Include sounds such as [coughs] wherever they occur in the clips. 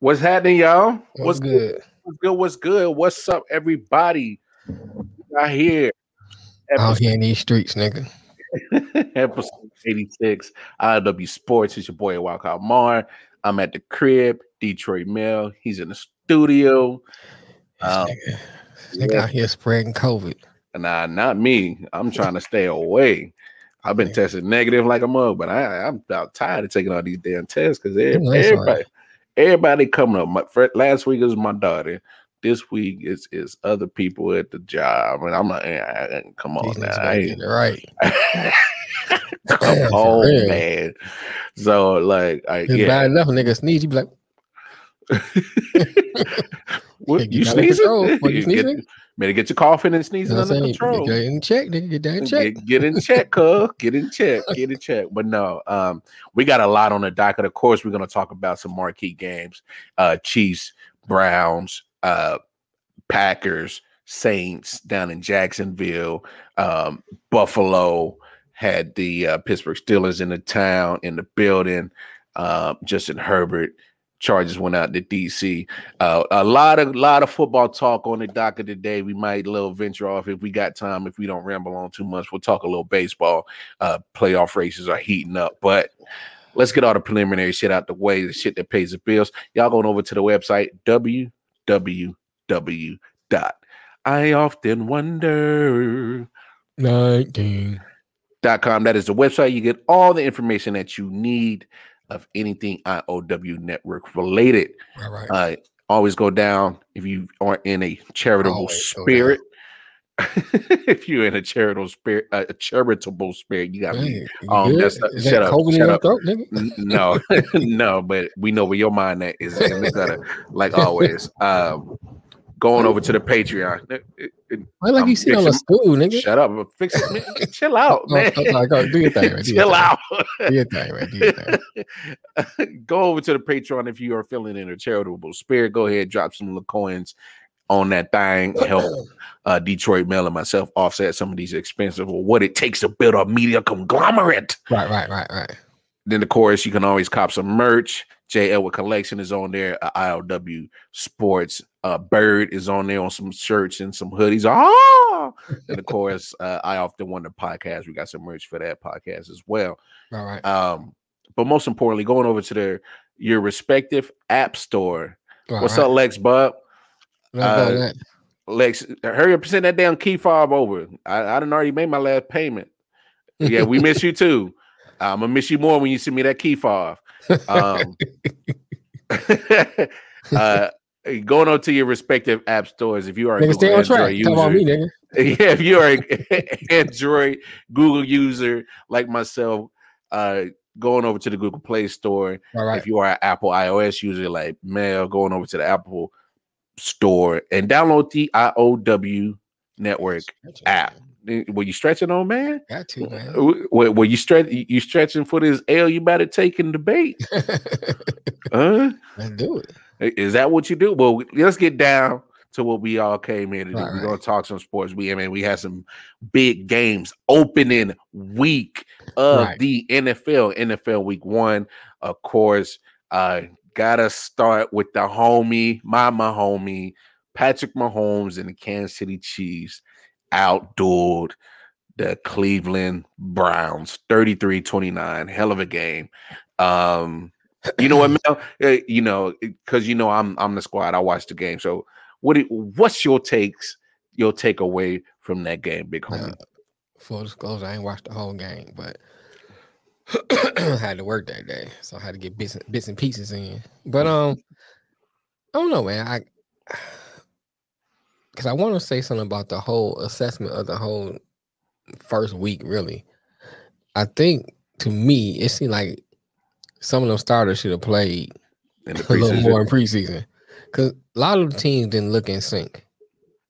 What up, though? What's happening, y'all? What's, What's good? What's good? What's good? What's up, everybody? I here. Out here in these streets, nigga. [laughs] episode 86. IOW Sports. It's your boy Wildcard Mar. I'm at the crib, Detroit Mel. He's in the studio. Um, nigga, nigga yeah. out here spreading COVID. Nah, not me. I'm trying to stay away. I've been tested negative like a mug, but I, I'm about tired of taking all these damn tests because everybody, everybody coming up. My, last week is my daughter. This week is is other people at the job, and I'm like, eh, come on now, right? [laughs] [laughs] come on, man. So like, I it's yeah. bad enough. Nigga sneeze, you be like. [laughs] what, you, sneezing? you sneezing? Better get your coughing and sneezing you know under control. Get in check, nigga. Get that in check. Get, get in check, [laughs] cuz. Get in check. Get in check. But no, um, we got a lot on the docket. Of course, we're gonna talk about some marquee games. Uh Chiefs, Browns, uh Packers, Saints down in Jacksonville, um, Buffalo had the uh, Pittsburgh Steelers in the town in the building. Uh, Justin Herbert Chargers went out to DC. Uh, a lot of lot of football talk on the docket today. We might a little venture off if we got time. If we don't ramble on too much, we'll talk a little baseball. Uh, playoff races are heating up, but let's get all the preliminary shit out the way. The shit that pays the bills. Y'all going over to the website www. I often wonder. 19. Dot com. That is the website. You get all the information that you need of anything IOW network related. Right, right. Uh, always go down if you aren't in a charitable always spirit. [laughs] if you're in a charitable spirit, uh, a charitable spirit, you got me. Um, that's, uh, shut up, shut up. Throat, no, [laughs] no, but we know where your mind at is. And gotta, like [laughs] always, um, going over to the Patreon. Why like I'm you sit on the stool, nigga? Shut up. Fix [laughs] it. Chill out, man. Oh, go, do your thing, man. Do Chill out. do your thing, man. Do your thing. [laughs] go over to the Patreon if you are feeling in a charitable spirit. Go ahead, drop some little coins on that thing. Help uh, Detroit Mel and myself offset some of these expenses or what it takes to build a media conglomerate. Right, right, right, right. Then, of course, you can always cop some merch. J. Edward Collection is on there. Uh, IOW Sports. Uh, Bird is on there on some shirts and some hoodies. Ah, and of course, [laughs] uh, I often wonder podcast. We got some merch for that podcast as well. All right. Um, but most importantly, going over to their your respective app store. All What's right. up, Lex Bub? Uh, Lex, hurry up, and send that damn key fob over. I, I done already made my last payment. Yeah, we miss you too. [laughs] I'm gonna miss you more when you send me that key fob. Um, [laughs] uh, going on to your respective app stores. If you are nigga, stay on track. User, Come on me, nigga. [laughs] Yeah, if you are an [laughs] Android Google user like myself, uh, going over to the Google Play Store. Right. If you are an Apple iOS user like Mel, going over to the Apple Store and download the IOW Network app. Were you stretching on, man? Got to, man. Were, were you stretch? You stretching for this L? You better take in debate. [laughs] huh? Let's do it. Is that what you do? Well, let's get down to what we all came here to do. We're gonna talk some sports. We I mean we had some big games opening week of right. the NFL. NFL week one, of course. Uh gotta start with the homie, my my homie, Patrick Mahomes and the Kansas City Chiefs outdueled the Cleveland Browns 33-29. Hell of a game. Um, you know what, Mel? Eh, you know, because you know I'm I'm the squad. I watch the game. So what what's your takes, your takeaway from that game, big homie? Uh, full disclosure, I ain't watched the whole game, but [coughs] I had to work that day, so I had to get bits and, bits and pieces in. But um, I don't know, man. I [sighs] because I want to say something about the whole assessment of the whole first week. Really, I think to me it seemed like some of them starters should have played [laughs] a little more in preseason because a lot of the teams didn't look in sync.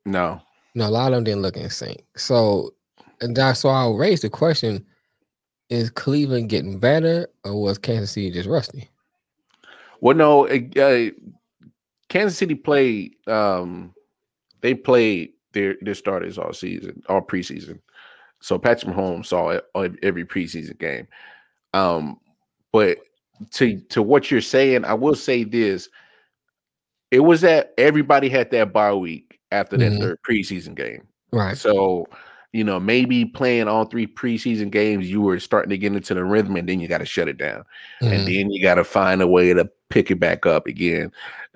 No, no, a lot of them didn't look in sync. So, and that, so I'll raise the question: Is Cleveland getting better, or was Kansas City just rusty? Well, no, uh, Kansas City played. Um, they played their their starters all season, all preseason. So Patrick Mahomes saw every preseason game. Um, but to to what you're saying, I will say this: it was that everybody had that bye week after that Mhm. third preseason game. Right. So, you know, maybe playing all three preseason games, you were starting to get into the rhythm, and then you got to shut it down, and Mhm. then you got to find a way to pick it back up again.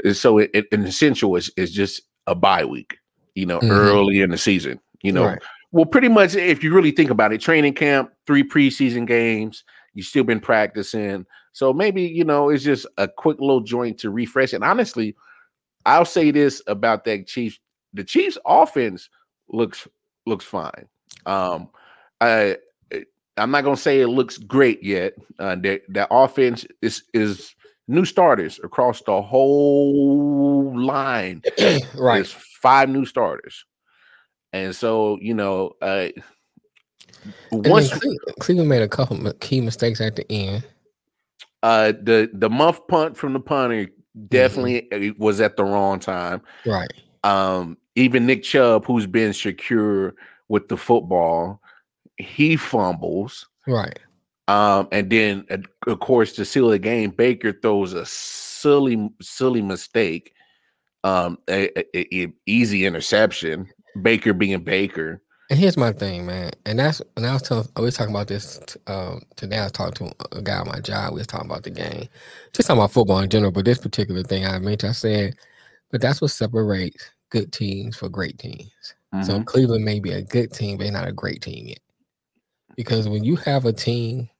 And So, it, it in essential is is just a bye week, you know, Mhm. early in the season. You know, Right. well, pretty much if you really think about it, training camp, three preseason games, you've still been practicing. So maybe, you know, it's just a quick little joint to refresh. And honestly, I'll say this about that Chiefs. The Chiefs offense looks looks fine. Um I I'm not gonna say it looks great yet. Uh that that offense is is new starters across the whole line. [clears throat] right. There's five new starters. And so, you know, uh once Cle- Cleveland made a couple key mistakes at the end. Uh the the muff punt from the punter Mm-hmm. definitely uh, was at the wrong time. Right. Um even Nick Chubb, who's been secure with the football, he fumbles. Right. Um, and then uh, of course to seal the game, Baker throws a silly, silly mistake. Um, a, a- a- easy interception. Baker being Baker. And here's my thing, man. And that's and I was telling I was talking about this um, today. I was talking to a guy at my job. We was talking about the game, just talking about football in general. But this particular thing I mentioned, I said, but that's what separates good teams for great teams. So Mhm. Cleveland may be a good team, but they're not a great team yet. Because when you have a team,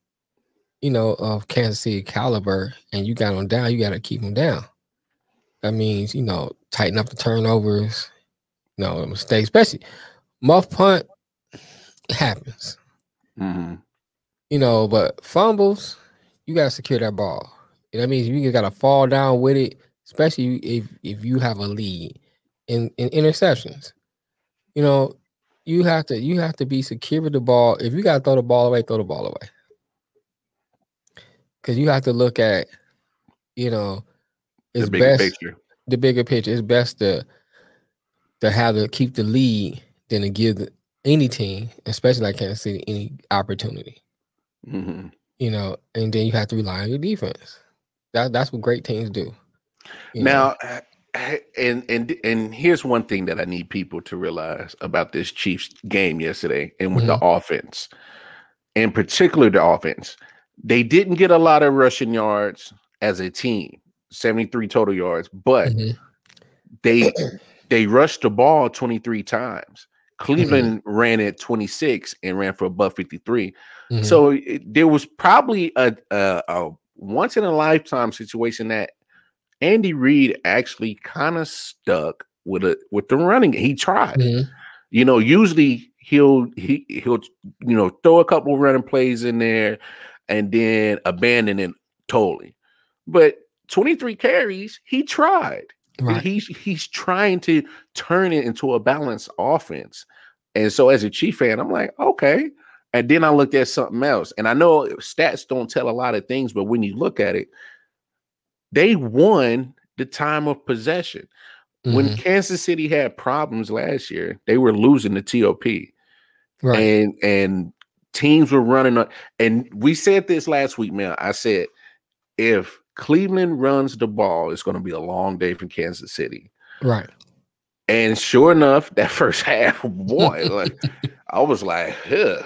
you know, of Kansas City caliber, and you got them down, you got to keep them down. That means you know tighten up the turnovers, you know, mistakes, especially muff punt. Happens, Mhm. you know, but fumbles, you got to secure that ball. That means you got to fall down with it, especially if if you have a lead in in interceptions. You know, you have to you have to be secure with the ball. If you got to throw the ball away, throw the ball away. Because you have to look at, you know, it's The best picture. the bigger picture. It's best to to have to keep the lead than to give the, any team, especially like Kansas City, any opportunity. Mhm. You know, and then you have to rely on your defense. That that's what great teams do. know. Now, and and and here's one thing that I need people to realize about this Chiefs game yesterday, and with the Mm-hmm. offense, in particular the offense, they didn't get a lot of rushing yards as a team, 73 total yards, but Mhm. they they rushed the ball 23 times. Mm-hmm. Cleveland ran at 26 and ran for above 53. Mhm. So it, there was probably a, a, a once in a lifetime situation that Andy Reid actually kind of stuck with it with the running. He tried. Mhm. You know, usually he'll he he'll you know throw a couple running plays in there and then abandon it totally. But 23 carries, he tried. Right. He's he's trying to turn it into a balanced offense. And so as a Chief fan, I'm like, okay. And then I looked at something else. And I know stats don't tell a lot of things, but when you look at it, they won the time of possession. When Mhm. Kansas City had problems last year, they were losing the TOP. right. And and teams were running up. And we said this last week, man. I said if Cleveland runs the ball, it's going to be a long day for Kansas City. right. And sure enough, that [laughs] first half, boy, like [laughs] I was like, Ugh.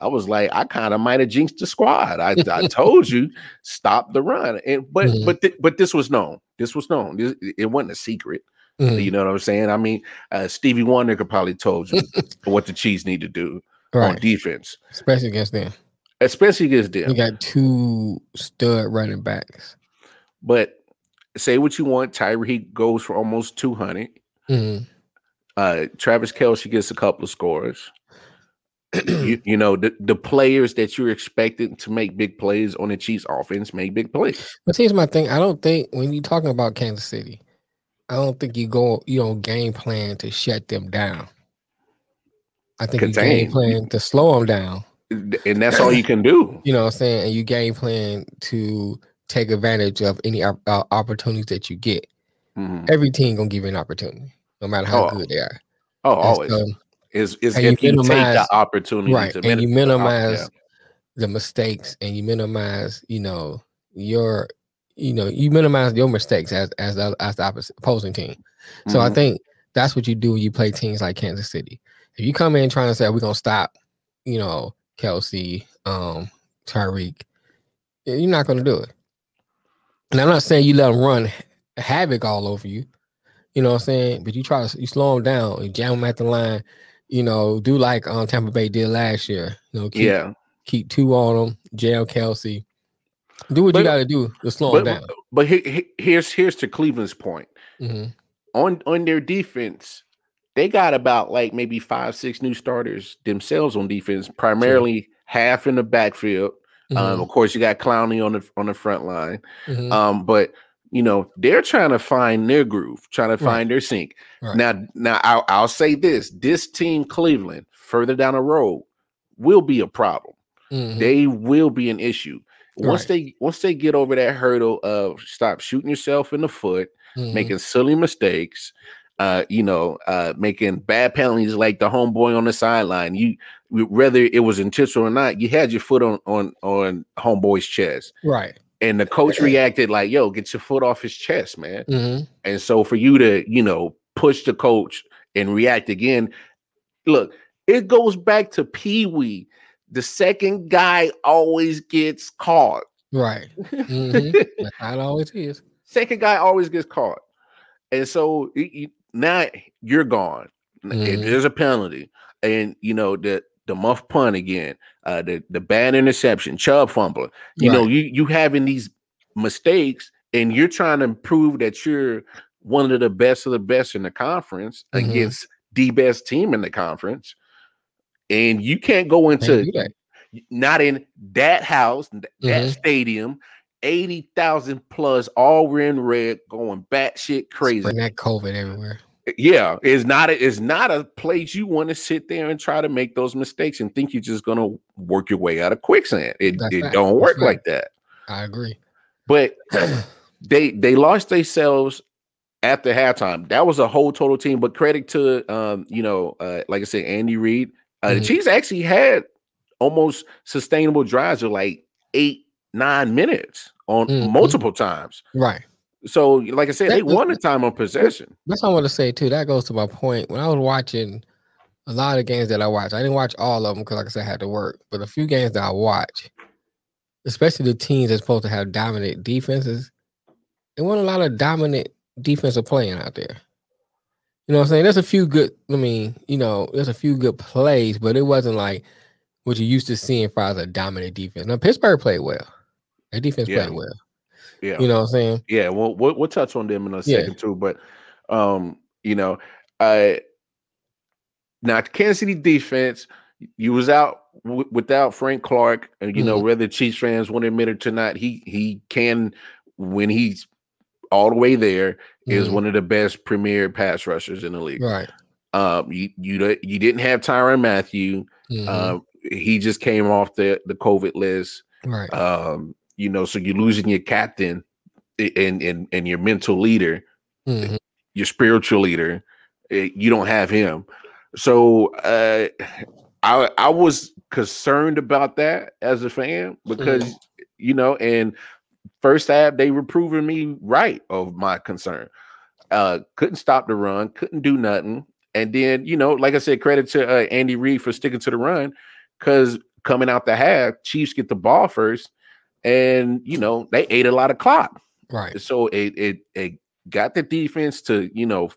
I was like, I kind of might have jinxed the squad. I, I told you, stop the run. And but Mhm. but thi- but this was known. This was known. This, it wasn't a secret. Mhm. You know what I'm saying? I mean, uh, Stevie Wonder could probably told you [laughs] what the Chiefs need to do on defense, Especially against them. Especially against them. You got two stud running backs. But say what you want, Tyreek goes for almost 200. Mhm. Uh, Travis Kelce gets a couple of scores. [clears throat] you, you know the, the players that you're expecting to make big plays on the Chiefs offense make big plays. But here's my thing. I don't think when you're talking about Kansas City, I don't think you go you don't game plan to shut them down. I think you game plan to slow them down. And that's all you can do. You know what I'm saying? And you game plan to take advantage of any uh, opportunities that you get. Mhm. Every team gonna give you an opportunity, no matter how Oh, good they are. Oh, And always so- is is and you if you take the opportunity right, to and you min- uh, minimize yeah. the mistakes, and you minimize, you know, your, you know, you minimize your mistakes as as the, as the opposite, opposing team. So I Mhm. think that's what you do when you play teams like Kansas City. If you come in trying to say we're gonna stop, you know, Kelce, um, Tyreek, you're not gonna do it. And I'm not saying you let them run havoc all over you. You know what I'm saying? But you try to you slow them down, you jam them at the line. You know, do like um, Tampa Bay did last year. You know, keep, yeah. keep two on them, jail Kelce. Do what But- you got to do to slow But, them down. but he, he- here's here's to Cleveland's point. hmm on on their defense, they got about like maybe five, six new starters themselves on defense, primarily half in the backfield. Mm-hmm. Um, of course, you got Clowney on the on the front line. Mhm. Um, but you know, they're trying to find their groove, trying to Right. find their sync. Right. Now, now I'll, I'll say this: this team, Cleveland, further down the road, will be a problem. Mhm. They will be an issue. Once Right. they once they get over that hurdle of stop shooting yourself in the foot, Mhm. making silly mistakes, uh, you know, uh, making bad penalties like the homeboy on the sideline. You whether it was intentional or not, you had your foot on on on homeboy's chest, right. and the coach reacted like, "Yo, get your foot off his chest, man." hmm And so for you to, you know, push the coach and react again, look, it goes back to Pee Wee. The second guy always gets caught. Right. [laughs] hmm it always is. second guy always gets caught. And so now you're gone. N- Mhm. There's a penalty. And you know, the the muff punt again, uh the, the bad interception, Chubb fumbling. You know, you you having these mistakes and you're trying to prove that you're one of the best of the best in the conference Mhm. against the best team in the conference. And you can't go into not in that house, th- that Mhm. stadium, 80,000 plus, all wearing red, going batshit crazy. Bring that COVID everywhere. Yeah, it's not a, it's not a place you want to sit there and try to make those mistakes and think you're just gonna work your way out of quicksand. It, That's it fact. don't That's work fact. like that. I agree. But [clears throat] they they lost themselves at the halftime. That was a whole total team. But credit to um, you know, uh, like I said, Andy Reid. Uh, The Mhm. Chiefs actually had almost sustainable drives of like eight, nine minutes on Mhm. multiple times. right. So, like I said, That they won the time on possession. That's what I want to say too. That goes to my point. When I was watching a lot of games that I watched, I didn't watch all of them because, like I said, I had to work. But a few games that I watched, especially the teams that's supposed to have dominant defenses, there wasn't a lot of dominant defensive playing out there. You know what I'm saying? There's a few good, I mean, you know, there's a few good plays, but it wasn't like what you used to seeing for as a dominant defense. Now Pittsburgh played well. Their defense Yeah. played well. Yeah. You know what I'm saying? Yeah, well, we'll, we'll touch on them in a Yeah. second too. But um, you know, I now Kansas City defense, you was out w- without Frank Clark, and you know Mm-hmm. whether Chiefs fans want to admit it or not, he he can when he's all the way there is Mhm. one of the best premier pass rushers in the league. Right. Um, you you you didn't have Tyrann Mathieu. Mhm. Um, he just came off the the COVID list. right. Um, you know, so you're losing your captain and and and your mental leader, Mhm. your spiritual leader. eh, You don't have him, so uh, I I was concerned about that as a fan because you know, and first half they were proving me right of my concern. Uh, couldn't stop the run, couldn't do nothing, and then you know, like I said, credit to uh, Andy Reid for sticking to the run because coming out the half, Chiefs get the ball first, and you know they ate a lot of clock. Right. So it it it got the defense to you know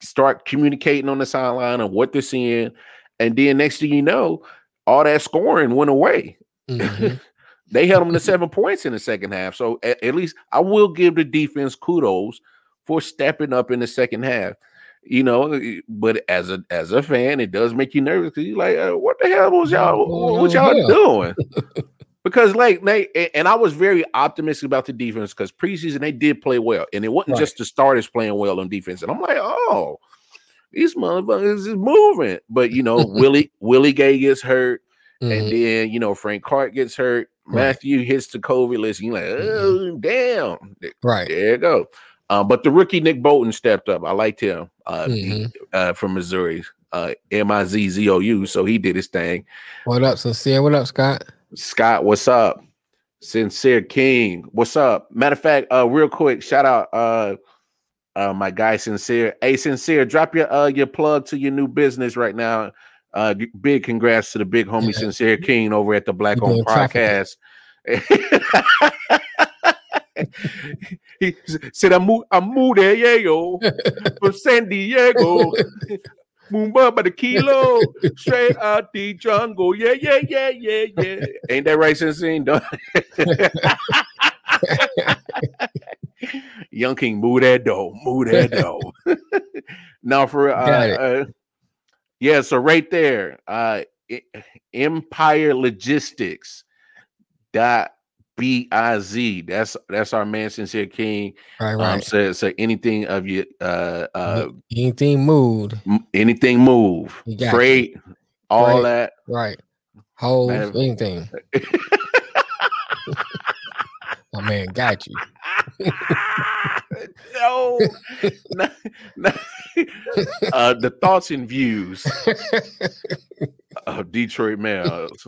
start communicating on the sideline of what they're seeing, and then next thing you know, all that scoring went away. Mhm. [laughs] They held them to seven points in the second half. So at, at least I will give the defense kudos for stepping up in the second half. You know, eh, but as a as a fan, it does make you nervous because you're like, uh, what the hell was y'all What what y'all doing? [laughs] because like they and I was very optimistic about the defense because preseason they did play well, and it wasn't Right. just the starters playing well on defense. And I'm like, oh, these motherfuckers is moving. But you know, [laughs] Willie Willie Gay gets hurt, and Mhm. then you know Frank Clark gets hurt. Right. Mathieu hits the COVID list. And you're like, oh damn, Right. there you go. Um, but the rookie Nick Bolton stepped up. I liked him uh, Mhm. uh, from Missouri, uh, M I Z Z O U. So he did his thing. What up, sincere? What up, Scott? Scott, what's up? Sincere King. What's up? Matter of fact, uh, real quick, shout out uh uh my guy Sincere. Hey, Sincere, drop your uh your plug to your new business right now. Uh big congrats to the big homie yeah. Sincere King over at the Black Home Podcast. [laughs] he said, "I'm I'm moved there, yeah, yo, from San Diego, [laughs] Moomba by the kilo, straight out the jungle, yeah, yeah, yeah, yeah, yeah." Ain't that right, Sensei? [laughs] Young King, move that dough, move that dough. [laughs] now for uh, uh, yeah, so right there, uh, Empire Logistics dot B I Z. That's that's our man sincere king. Right, um, right. Um, so, so anything of your uh, uh, anything move, anything move, freight, all that, right? Whole anything. [laughs] My man got you. [laughs] no, no, no. [laughs] Uh, the thoughts and views of Detroit Mel's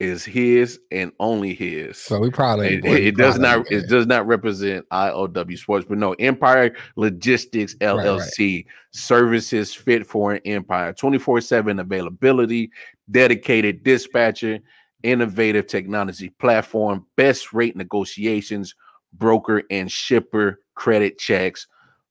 is his and only his. So we probably it, it does not it does not represent IOW Sports, but no Empire Logistics LLC right, right. services fit for an empire, twenty four seven availability, dedicated dispatcher, innovative technology platform, best rate negotiations, broker and shipper credit checks,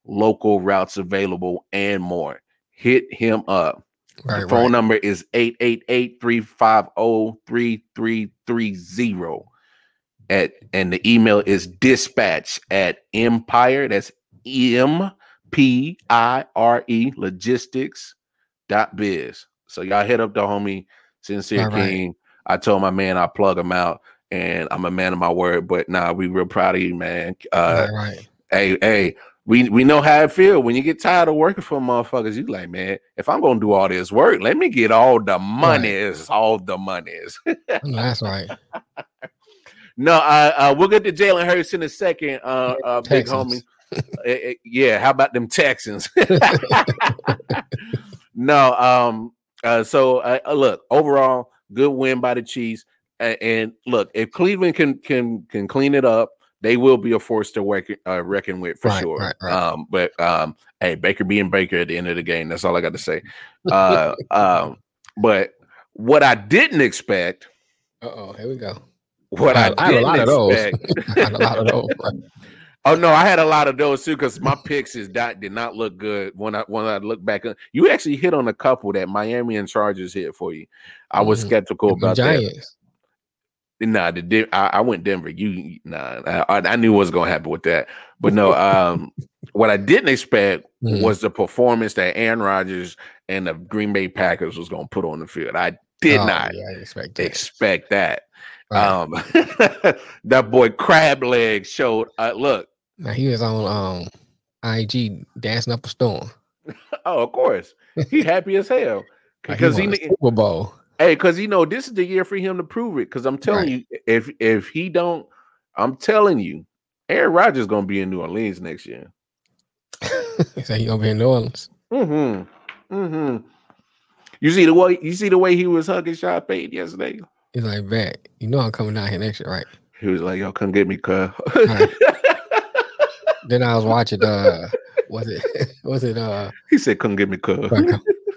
local routes available, and more. Hit him up. Right, the phone right. number is 888-350-3330. At and the email is dispatch at empire. That's M P I R E logistics dot biz. So y'all hit up the homie Sincere All King. Right. I told my man I plug him out and I'm a man of my word, but nah, we real proud of you, man. Uh, hey, hey, we we know how it feel when you get tired of working for motherfuckers. You like, man, if I'm gonna do all this work, let me get all the monies, right. all the monies. That's right. [laughs] No, uh, uh, we'll get to Jalen Hurts in a second, uh, uh big homie. [laughs] Eh, yeah, how about them Texans? [laughs] no, um, uh, so uh, uh, look, overall, good win by the Chiefs. and look, if Cleveland can can can clean it up, they will be a force to work, uh, reckon with for right, sure. Right, right. Um, but um, hey, Baker being Baker at the end of the game. That's all I got to say. [laughs] Uh, um, but what I didn't expect. oh, here we go. What I, I, I had a lot expect, of those. [laughs] I had a lot of those. [laughs] Oh no, I had a lot of those too because my picks is that did not look good when I when I look back. You actually hit on a couple that Miami and Chargers hit for you. I was mm-hmm. skeptical about that. Nah, the I, I, went Denver. You nah, I, I knew what was gonna happen with that. But no, um, [laughs] what I didn't expect mm-hmm. was the performance that Aaron Rodgers and the Green Bay Packers was gonna put on the field. I did oh, not yeah, expect that. Expect that. Um, [laughs] that boy Crab Leg showed. Uh, look, now he was on um IG dancing up a storm. [laughs] oh, of course, he happy as hell because he, he Super Bowl. Hey, because you know this is the year for him to prove it. Because I'm telling right. you, if if he don't, I'm telling you, Aaron Rodgers gonna be in New Orleans next year. so [laughs] he gonna be in New Orleans. Mm-hmm. Mm-hmm. You see the way you see the way he was hugging Sean Payton yesterday. He's like, "Bet you know I'm coming down here next year, right?" He was like, "Y'all come get me, cuz." Right. [laughs] then I was watching. Uh, was it? [laughs] Was it? Uh, he said, "Come get me, cuz."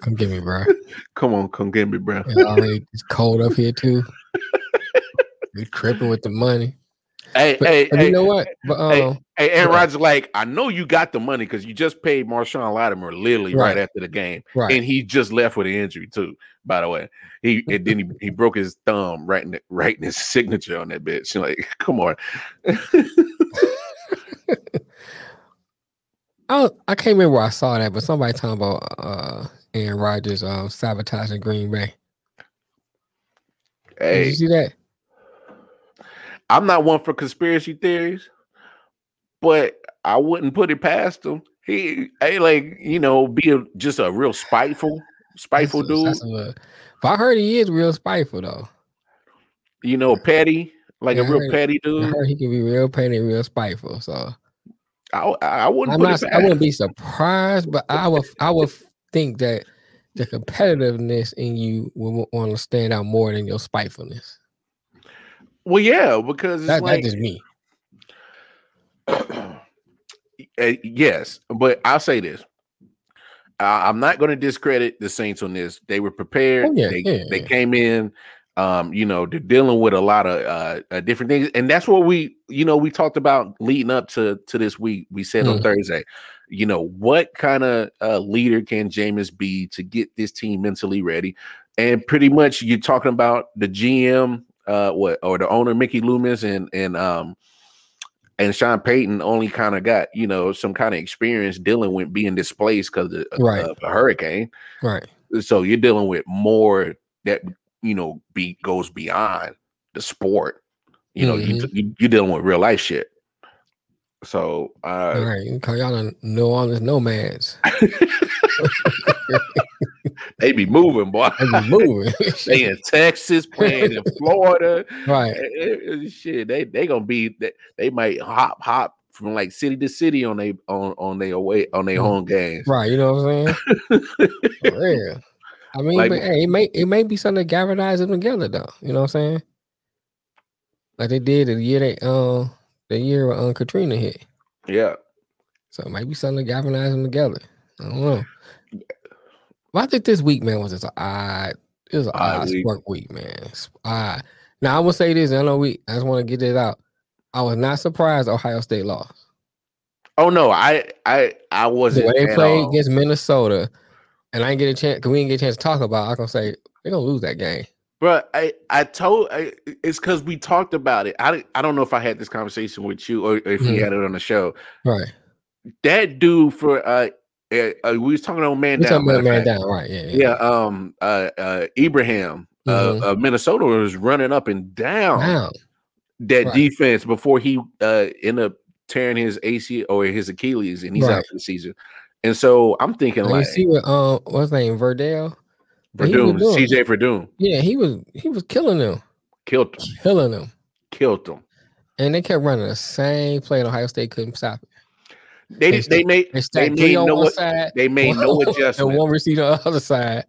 Come get me, bro. [laughs] come on, come get me, bro. It's cold up here too. [laughs] you tripping with the money. Hey, but, hey, but hey, you know what? But, um, hey, hey, Aaron yeah. Rodgers, like, I know you got the money because you just paid Marshon Lattimore literally right. right. after the game, right. and he just left with an injury too. By the way, he and then he, he broke his thumb writing writing his [laughs] signature on that bitch. Like, come on. I I can't remember where I saw that, but somebody talking about uh Aaron Rodgers um, sabotaging Green Bay. Hey, Did you see that? I'm not one for conspiracy theories, but I wouldn't put it past him. He, hey, like you know, be a, just a real spiteful, spiteful that's dude. A, but I heard he is real spiteful though. You know, petty, like yeah, a real heard, petty dude. He can be real petty, real spiteful. So I, I wouldn't. I'm not. I wouldn't be surprised, but I would. I would think that the competitiveness in you will want to stand out more than your spitefulness. Well, yeah, because it's That, like that's just me. Uh, [clears throat] yes, but I'll say this. I'm not going to discredit the Saints on this. They were prepared. Oh, yeah, they, yeah, they yeah. came in. Um, you know, they're dealing with a lot of uh, uh, different things, and that's what we, you know, we talked about leading up to to this week. We said on Mm. Thursday, you know, what kind of uh, leader can Jameis be to get this team mentally ready? And pretty much, you're talking about the GM, uh, what or the owner Mickey Loomis and and um and Sean Payton only kind of got you know some kind of experience dealing with being displaced because of, Right. of a hurricane. Right. So you're dealing with more that you know be goes beyond the sport. You know, you, you you're dealing with real life shit. So uh All right. You call y'all the New Orleans nomads. [laughs] [laughs] they be moving, boy. They be moving. [laughs] they in Texas, playing in Florida. right. Eh, eh, eh, Shit, they they gonna be they, they might hop hop from like city to city on they on on their away on their Mhm. home games. Right. You know what I'm saying? Real. I mean, Like- but hey, it may it may be something to galvanize them together though. You know what I'm saying? Like they did the year they uh the year uh, Katrina hit. Yeah. So maybe something to galvanize them together. I don't know. But I think this week, man, was just an odd. It was an Odd odd week. sport week, man. Odd. Now I will say this. and I know we. I just want to get it out. I was not surprised Ohio State lost. Oh no, I I I wasn't. way they played all. against Minnesota, and I didn't get a chance. Cause we didn't get a chance to talk about. I can say they're gonna lose that game. But I, I told I, it's because we talked about it. I, I don't know if I had this conversation with you or if we Mhm. had it on the show. Right. That dude for uh, uh, uh we was talking on man We down, talking about man down. Right. Yeah. yeah. Um. Uh. uh Ibrahim. Uh, uh, Minnesota was running up and down that Right. defense before he uh ended up tearing his AC or his Achilles and he's out for the season. And so I'm thinking And you like see what um what's his name Verdale? What he was Verdun, doing. CJ Verdun Yeah, he was he was killing them, killed him, killing them. killed him. And they kept running the same play, and Ohio State couldn't stop it. They They they, made They they made on no one side, they made no [laughs] and adjustment. one receiver on the other side,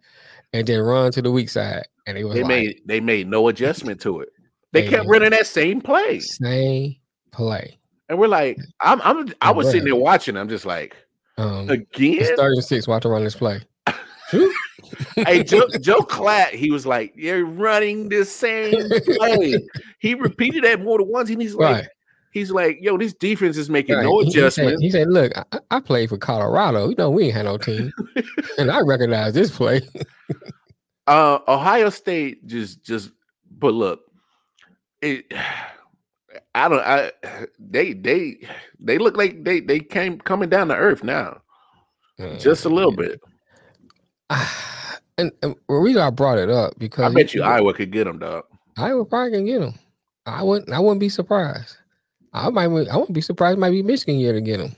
and then run to the weak side. And it was They like made they made no adjustment to it. They They kept running that same play, same play. and we're like, I'm I'm I was sitting there watching. I'm just like, Um, again. it's third and six. Watch to run this play. Hey, Joe, Joe Klatt, he was like, "You're running the same play." he repeated that more than once, and he's like, Right. "He's like, yo, this defense is making Right. no adjustments." he said- He said, "Look, I, I played for Colorado. You know, we ain't had no team, and I recognize this play." [laughs] Uh, Ohio State just just, but look, it. [sighs] I don't. I they they they look like they they came coming down to earth now, just a little bit. [sighs] And, and the reason I brought it up because I bet you Iowa could get them, dog. Iowa probably can get him. I wouldn't. I wouldn't be surprised. I might. I wouldn't be surprised. It might be Michigan year to get him.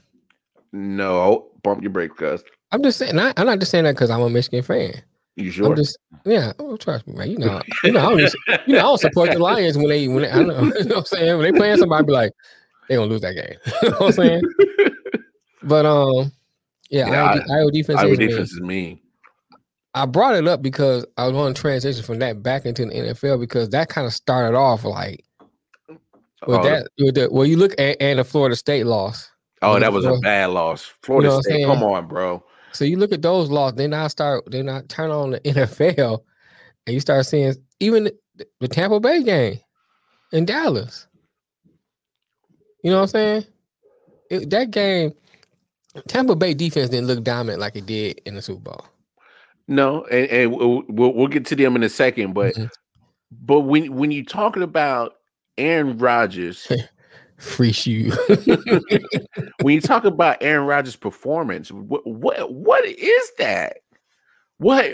No, bump your brakes, cuz. I'm just saying. I, I'm not just saying that because I'm a Michigan fan. You sure? I'm just. Yeah. Oh, trust me, man. You know. [laughs] You know. I don't, you know. I don't support the Lions when they. When they, I know. [laughs] You know what I'm saying? When they playing somebody, be like, they gonna lose that game. [laughs] you know what I'm saying? But um, yeah. Yeah, Iowa, Iowa defense. Iowa is mean. defense is mean. I brought it up because I was to transition from that back into the NFL because that kind of started off like oh, with Oh, that. With the, well, you look at and the Florida State loss. Oh, that was a bad loss. Florida know State, come on, bro. So you look at those losses, then I start, then I turn on the [laughs] NFL, and you start seeing even the, the Tampa Bay game in Dallas. You know what I'm saying? It- that game, Tampa Bay defense didn't look dominant like it did in the Super Bowl. No, and, and we'll, we'll get to them in a second, but Mhm. but when when you're talking about Aaron Rodgers, [laughs] Free shoe. [laughs] when you talk about Aaron Rodgers' performance, what what what is that? What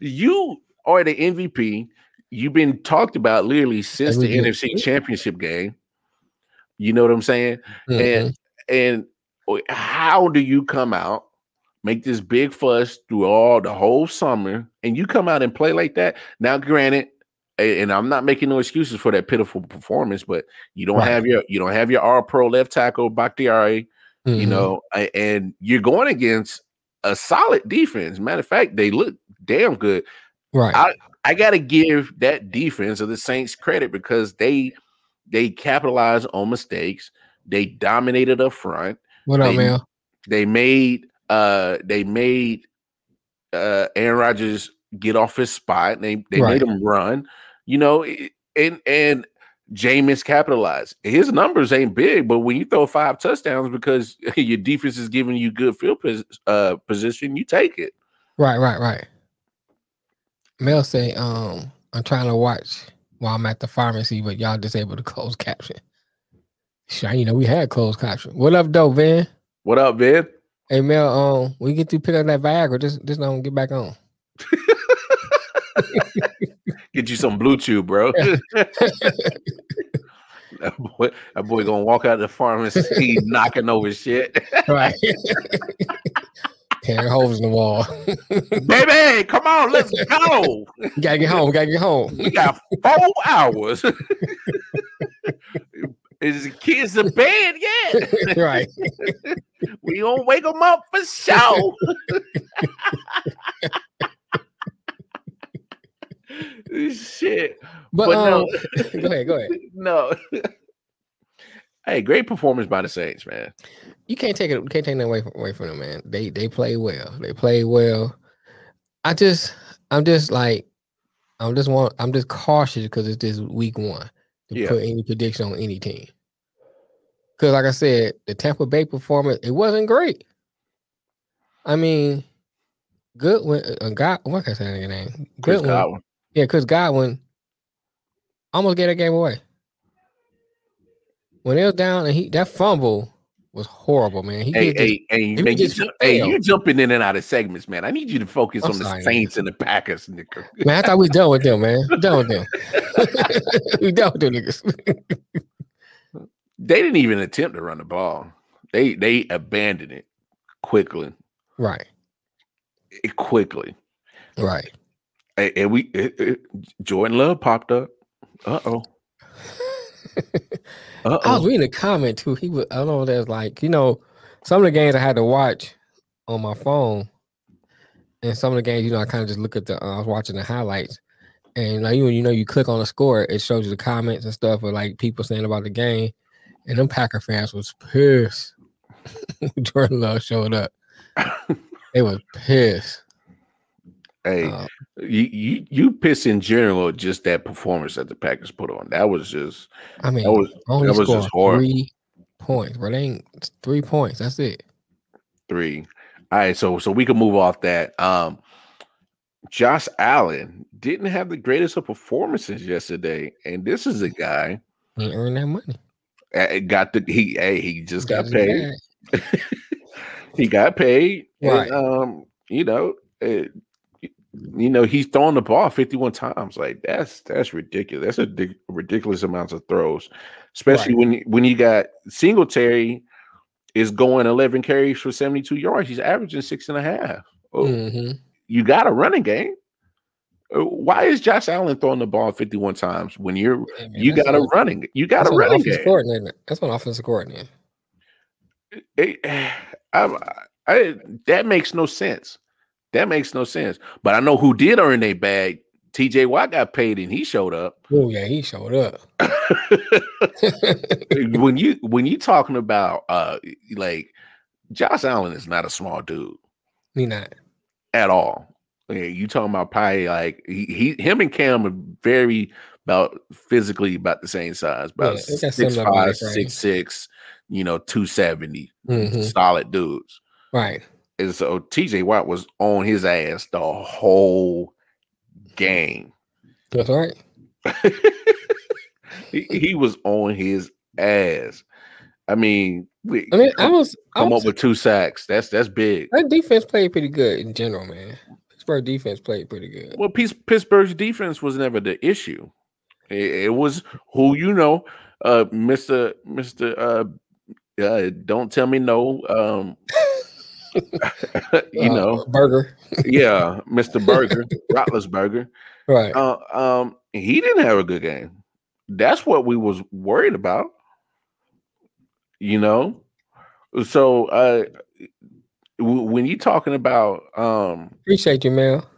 you are the MVP? You've been talked about literally since the year. NFC Championship game. You know what I'm saying? Mhm. and and how do you come out make this big fuss through all the whole summer and you come out and play like that now granted and i'm not making no excuses for that pitiful performance but you don't Right. have your you don't have your all pro left tackle Bakhtiari, you Mhm. know and you're going against a solid defense matter of fact they look damn good right? I- I gotta give that defense of the Saints credit because they they capitalized on mistakes. They dominated up front. What up, they, man? They made uh they made uh Aaron Rodgers get off his spot. They they Right. made him run. You know, and and Jameis capitalized. His numbers ain't big, but when you throw five touchdowns because [laughs] your defense is giving you good field pos- uh, position, you take it. Right, right, right. Mel say, um, I'm trying to watch while I'm at the pharmacy, but y'all disable the closed caption. Sure, you know, we had closed caption. What up, though, Van? What up, man? Hey Mel, um, we get to pick up that Viagra. Just just don't get back on. [laughs] Get you some blue Bluetooth, bro. [laughs] that boy, that boy gonna walk out of the pharmacy knocking over shit. Right. [laughs] Tearing holes in the wall. Baby, come on, let's go. Gotta get home. Gotta get home. We got four hours. Is the kids in bed yet? [laughs] right. [laughs] We gonna wake them up for sure. [laughs] Shit. But, But um, no. go ahead, go ahead. No. hey, great performance by the Saints, man. You can't take it. You can't take that away from, away from them, man. They they play well. They play well. I just, I'm just like, I'm just want, I'm just cautious because it's just week one to Yeah. put any prediction on any team. Because, like I said, the Tampa Bay performance it wasn't great. I mean, Goodwin, uh, God, what can I say that name? Chris Goodwin, Godwin. yeah, Chris Godwin almost gave that game away. When it was down and he that fumble was horrible, man. He Hey, hey, hey, he man, you, just ju- hey, failed. you jumping in and out of segments, man. I need you to focus I'm on the sorry, man. Saints and the Packers, nigga. man, I thought we done with them, man. We done with them. [laughs] we done with them niggas. They didn't even attempt to run the ball. They they abandoned it quickly. right, It quickly. right. And, and we it- it- Jordan Love popped up. Uh oh. I was reading a comment too. He was I don't know that's like, you know, some of the games I had to watch on my phone. And some of the games, you know, I kind of just look at the uh, I was watching the highlights. And like you you know, you click on the score, it shows you the comments and stuff of like people saying about the game. And them Packer fans was pissed. [laughs] Jordan Love showed up. They was pissed. Hey, Uh, you, you you piss in general just that performance that the Packers put on. That was just I mean, that was only that was just horrible. three points, but they ain't three points. That's it. three. All right, so so we can move off that. Um Josh Allen didn't have the greatest of performances yesterday, and this is a guy He earned that money. uh, got the he hey, he just got paid. [laughs] he got paid. and, Right. um, you know, it, you know, he's throwing the ball 51 times. Like that's that's ridiculous. That's a di- ridiculous amount of throws, especially when when you got Singletary is going 11 carries for 72 yards. He's averaging six and a half. Oh, Mhm. you got a running game. Uh, Why is Josh Allen throwing the ball 51 times when you're man, you got a running you got a running game? coordinator- That's what offensive coordinator. it, I, [sighs] I, that makes no sense. That makes no sense. But I know who did earn their bag. TJ Watt got paid and he showed up. Oh yeah, he showed up. [laughs] [laughs] when you when you talking about uh like Josh Allen is not a small dude he not. at all. You talking about probably like he, he him and Cam are very about physically about the same size, about Yeah, six five, six six, you know, two seventy, Mhm. solid dudes. Right. And so TJ Watt was on his ass the whole game. That's right. [laughs] he, he was on his ass. I mean, we I mean, I come, was. I come was up with two sacks. That's that's big. that defense played pretty good in general, man. Pittsburgh defense played pretty good. Well, Pitts- Pittsburgh's defense was never the issue. It, it was who you know, uh, Mister Mister. Uh, uh, don't tell me no. Um, [laughs] [laughs] you Uh, know, Burger. [laughs] yeah, Mister Burger, Roethlisberger. Right. uh, um, he didn't have a good game. That's what we was worried about. You know, so uh, w- when you talking about um, Appreciate you, Mel.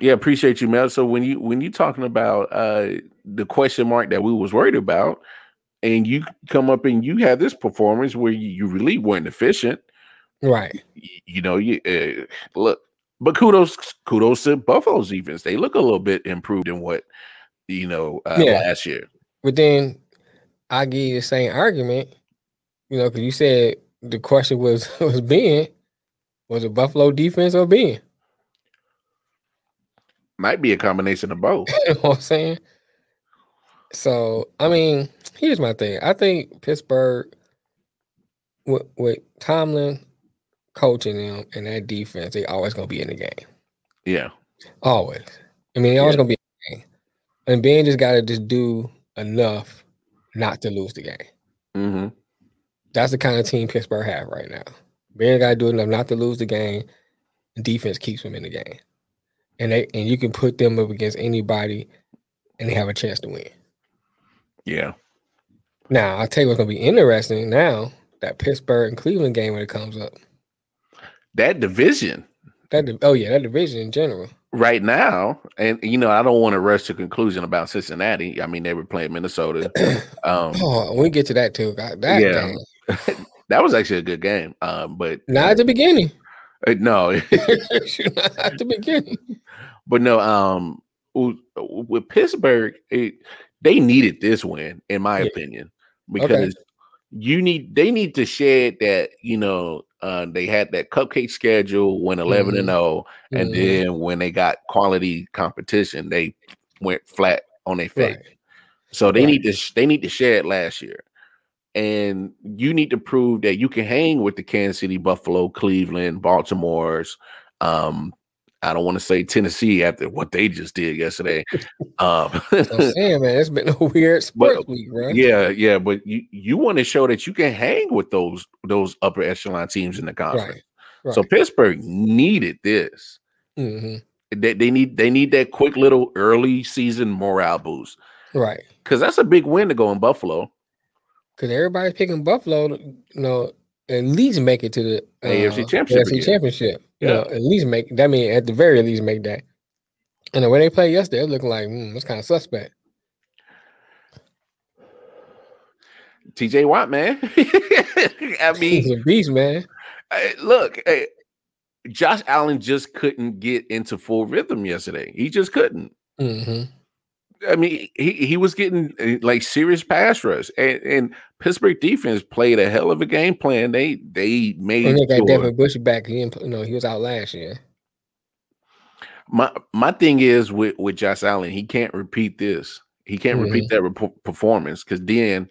Yeah, appreciate you, Mel. So when you when you talking about uh the question mark that we was worried about, and you come up and you had this performance where you, you really weren't efficient, right? You, know, you uh, look, but kudos kudos to Buffalo's defense. They look a little bit improved in what you know uh, yeah. last year. But then I give you the same argument, you know, because you said the question was [laughs] was being was it Buffalo defense or being? Might be a combination of both. [laughs] you know what I'm saying? So I mean, here's my thing. I think Pittsburgh with, with Tomlin coaching them and that defense, they always gonna be in the game. Yeah. Always. I mean, they always yeah. gonna be in the game. And Ben just gotta just do enough not to lose the game. Mm-hmm. That's the kind of team Pittsburgh have right now. Ben gotta do enough not to lose the game. defense keeps them in the game. And they and you can put them up against anybody and they have a chance to win. Yeah. Now I'll tell you what's gonna be interesting now, that Pittsburgh and Cleveland game when it comes up. That division. That oh yeah, that division in general. Right now, and you know, I don't want to rush to conclusion about Cincinnati. I mean, they were playing Minnesota. [clears throat] Um, oh, we get to that too. that yeah, [laughs] that was actually a good game. Um, but not at the beginning. Uh, no, [laughs] not at the beginning. But no, um, with Pittsburgh, it, they needed this win, in my yeah. opinion, because okay. you need they need to shed that you know uh, they had that cupcake schedule when 11 mm-hmm. and 0 and mm-hmm. then when they got quality competition they went flat on their face right. so they right. need to they need to share it last year and you need to prove that you can hang with the Kansas City, Buffalo, Cleveland, Baltimore's, um, I don't want to say Tennessee after what they just did yesterday. Um, I'm [laughs] saying, man, it's been a weird sports but, week, right? Yeah, yeah, but you you want to show that you can hang with those those upper echelon teams in the conference. Right, right. So Pittsburgh needed this. Mm-hmm. They, they need they need that quick little early season morale boost, right? Because that's a big win to go in Buffalo. Because everybody's picking Buffalo, you know, at least make it to the uh, AFC Championship. AFC Championship. You yeah. know, at least make that mean at the very least make that. And the way they played yesterday, it's looking like mm, it's kind of suspect. TJ Watt, man. [laughs] I [laughs] mean, he's a beast, man. Look, hey, Josh Allen just couldn't get into full rhythm yesterday. He just couldn't. Mm-hmm. I mean, he, he was getting eh, like serious pass rush, and, and Pittsburgh defense played a hell of a game plan. They they made. And they got Devin Bush back. He didn't, you know he was out last year. My my thing is with with Josh Allen, he can't repeat this. He can't mm-hmm. repeat that performance because then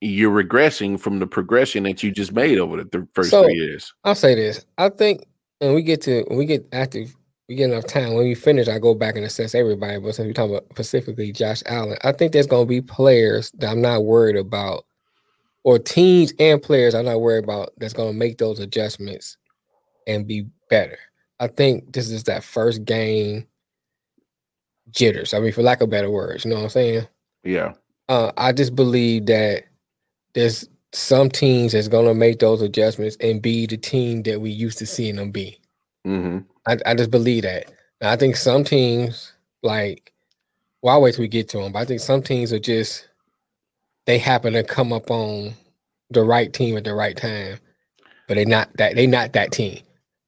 you're regressing from the progression that you just made over the th- first so, three years. I'll say this: I think, and we get to we get active we get enough time. When we finish, I go back and assess everybody. But since we talk about specifically Josh Allen, I think there's going to be players that I'm not worried about, or teams and players I'm not worried about that's going to make those adjustments and be better. I think this is that first game jitters. I mean, for lack of better words, you know what I'm saying? Yeah. Uh, I just believe that there's some teams that's going to make those adjustments and be the team that we used to seeing them be. Mm-hmm. I, I just believe that. I think some teams like well, I'll wait till we get to them, but I think some teams are just they happen to come up on the right team at the right time, but they not that they not that team.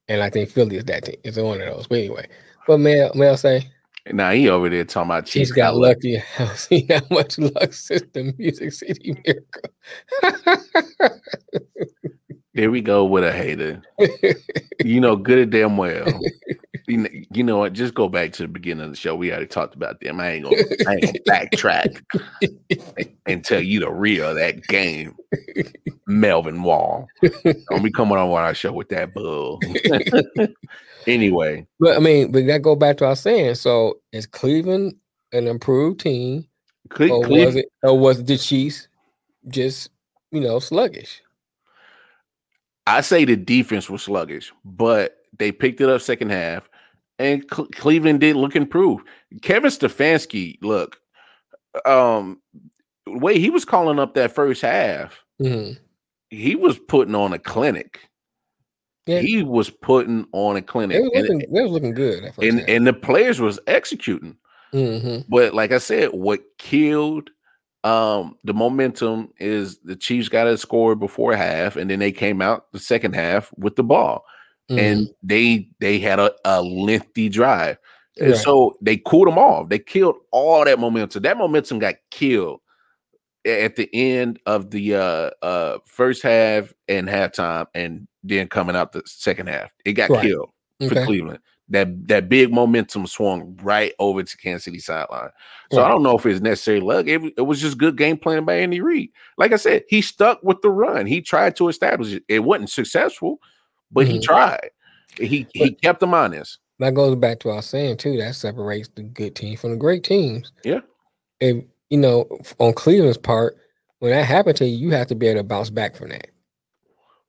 And I think Philly is that team. It's one of those. But anyway, what Mel Mel say? Now he over there talking about Chiefs. He's got lucky. I've seen how much luck system Music City Miracle. [laughs] There we go with a hater. you know, good and damn well. You know, what? Just go back to the beginning of the show. We already talked about them. I ain't gonna, I ain't gonna backtrack and tell you the real of that game. Melvin Wall. Don't be coming on our show with that bull. [laughs] anyway. But I mean, but that go back to our saying. So is Cleveland an improved team? Cle- or Cleveland. was it or was the Chiefs just, you know, sluggish? I say the defense was sluggish, but they picked it up second half, and Cl- Cleveland did look improved. Kevin Stefanski, look, um, the way he was calling up that first half, mm-hmm. he was putting on a clinic. Yeah. he was putting on a clinic, It was and, looking, it was looking good. And and the players was executing. Mhm. But like I said, what killed um the momentum is the Chiefs got a score before half, and then they came out the second half with the ball, and Mhm. they they had a, a lengthy drive. And Right. so they cooled them off. They killed all that momentum. That momentum got killed at the end of the uh uh first half and halftime, and then coming out the second half. It got Right. killed for Okay. Cleveland. That that big momentum swung right over to Kansas City sideline. So I don't know if it's necessary luck. It, it was just good game plan by Andy Reid. Like I said, he stuck with the run. He tried to establish it. It wasn't successful, but he Mhm. tried. He he kept them honest. That goes back to what I was saying too. That separates the good team from the great teams. Yeah. If you know, on Cleveland's part, when that happened to you, you have to be able to bounce back from that.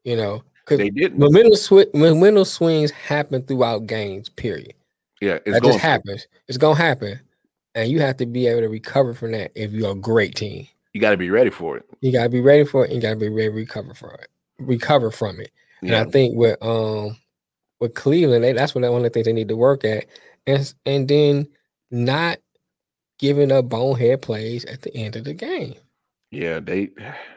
You know, They didn't. momentum swi- momentum swings happen throughout games. Period. Yeah, it's that going just to. happens. It's gonna happen, and you have to be able to recover from that if you're a great team. You got to be ready for it. You gotta be ready for it. And you gotta be ready to recover from it. Recover from it. Yeah. And I think with um with Cleveland, they, that's what one of the things they need to work at, and and then not giving up bonehead plays at the end of the game. Yeah, they You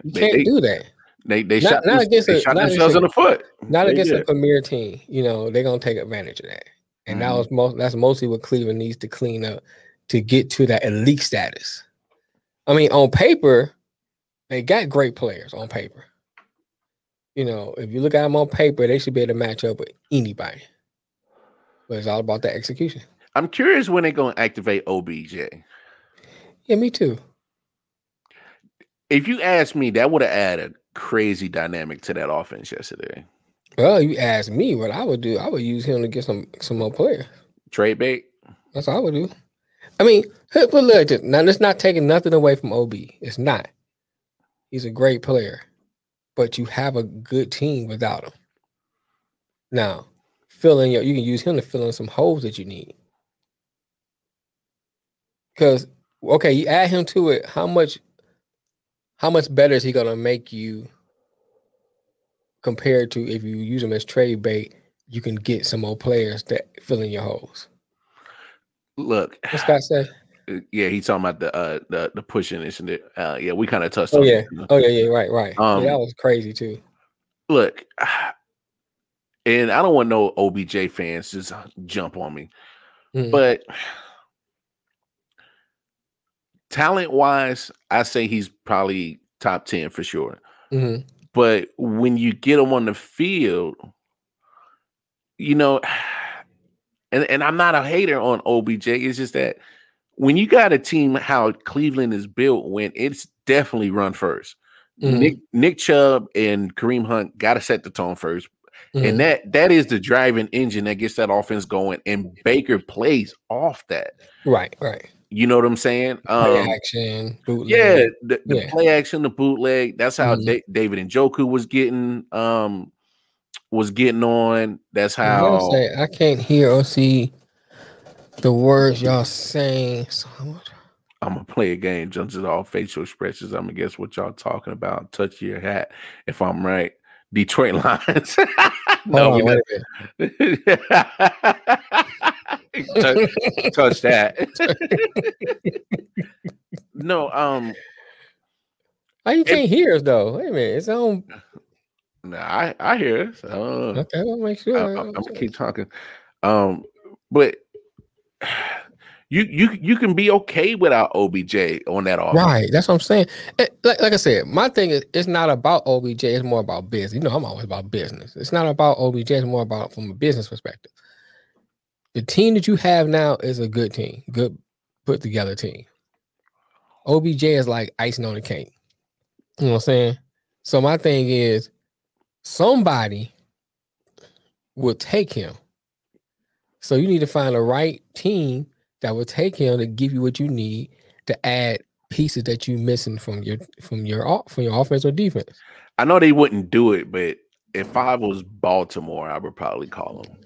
they can't they, do that. They, they Not- shot, not against they a- shot themselves in the foot. Not They against did. a premier team. You know they're gonna take advantage of that, and that Mhm. was most. That's mostly what Cleveland needs to clean up to get to that elite status. I mean, on paper, they got great players on paper. You know, if you look at them on paper, they should be able to match up with anybody. But it's all about the execution. I'm curious when they're going to activate OBJ. Yeah, me too. If you ask me, that would have added crazy dynamic to that offense yesterday. Well, you ask me what I would do. I would use him to get some some more players. Trade bait. That's all I would do. I mean, put put it like this. Now, it's not taking nothing away from OB. It's not. He's a great player, but you have a good team without him. Now, fill in your. You can use him to fill in some holes that you need. Because okay, you add him to it. How much? How much better is he gonna make you compared to if you use him as trade bait? You can get some more players that fill in your holes. Look, What Scott say? [sighs] uh, yeah, he's talking about the uh the the pushing, isn't it? Uh, yeah, we kind of touched Oh on yeah. it. Oh yeah, yeah, right, right. Um, yeah, that was crazy too. Look, [sighs] and I don't want no OBJ fans just jump on me, Mhm. but talent wise, I say he's probably top 10 for sure. Mhm. But when you get him on the field, you know, [sighs] and, and I'm not a hater on OBJ. It's just that when you got a team how Cleveland is built, when it's definitely run 1st Mhm. Nick Nick Chubb and Kareem Hunt got to set the tone 1st Mhm. and that that is the driving engine that gets that offense going. And Baker plays off that. right, right. You know what I'm saying? Play Um, action, bootleg. yeah, the, the Yeah. play action, the bootleg. That's how Mhm. Da- David Njoku was getting um was getting on. That's I how say, I can't hear or see the words y'all saying. So I'm- I'm gonna play a game. Just all facial expressions. I'm gonna guess what y'all talking about. Touch your hat if I'm right. Detroit [laughs] Lions. no, on, [laughs] touch, [laughs] touch that. [laughs] no, um, Why you can't hear us though? Wait a minute, it's on. [sighs] no, I I hear it. So, Okay, I'll make sure. I, sure. am gonna keep talking. Um, but [sighs] you you you can be okay without OBJ on that offense. Right, that's what I'm saying. Eh, Like, like I said, my thing is it's not about OBJ. It's more about business. You know, I'm always about business. It's not about OBJ. It's more about from a business perspective. The team that you have now is a good team, good put together team. OBJ is like icing on the cake. You know what I'm saying? So my thing is, somebody will take him. So you need to find the right team that will take him to give you what you need to add pieces that you missing from your from your from your offense or defense. I know they wouldn't do it, but if I was Baltimore, I would probably call them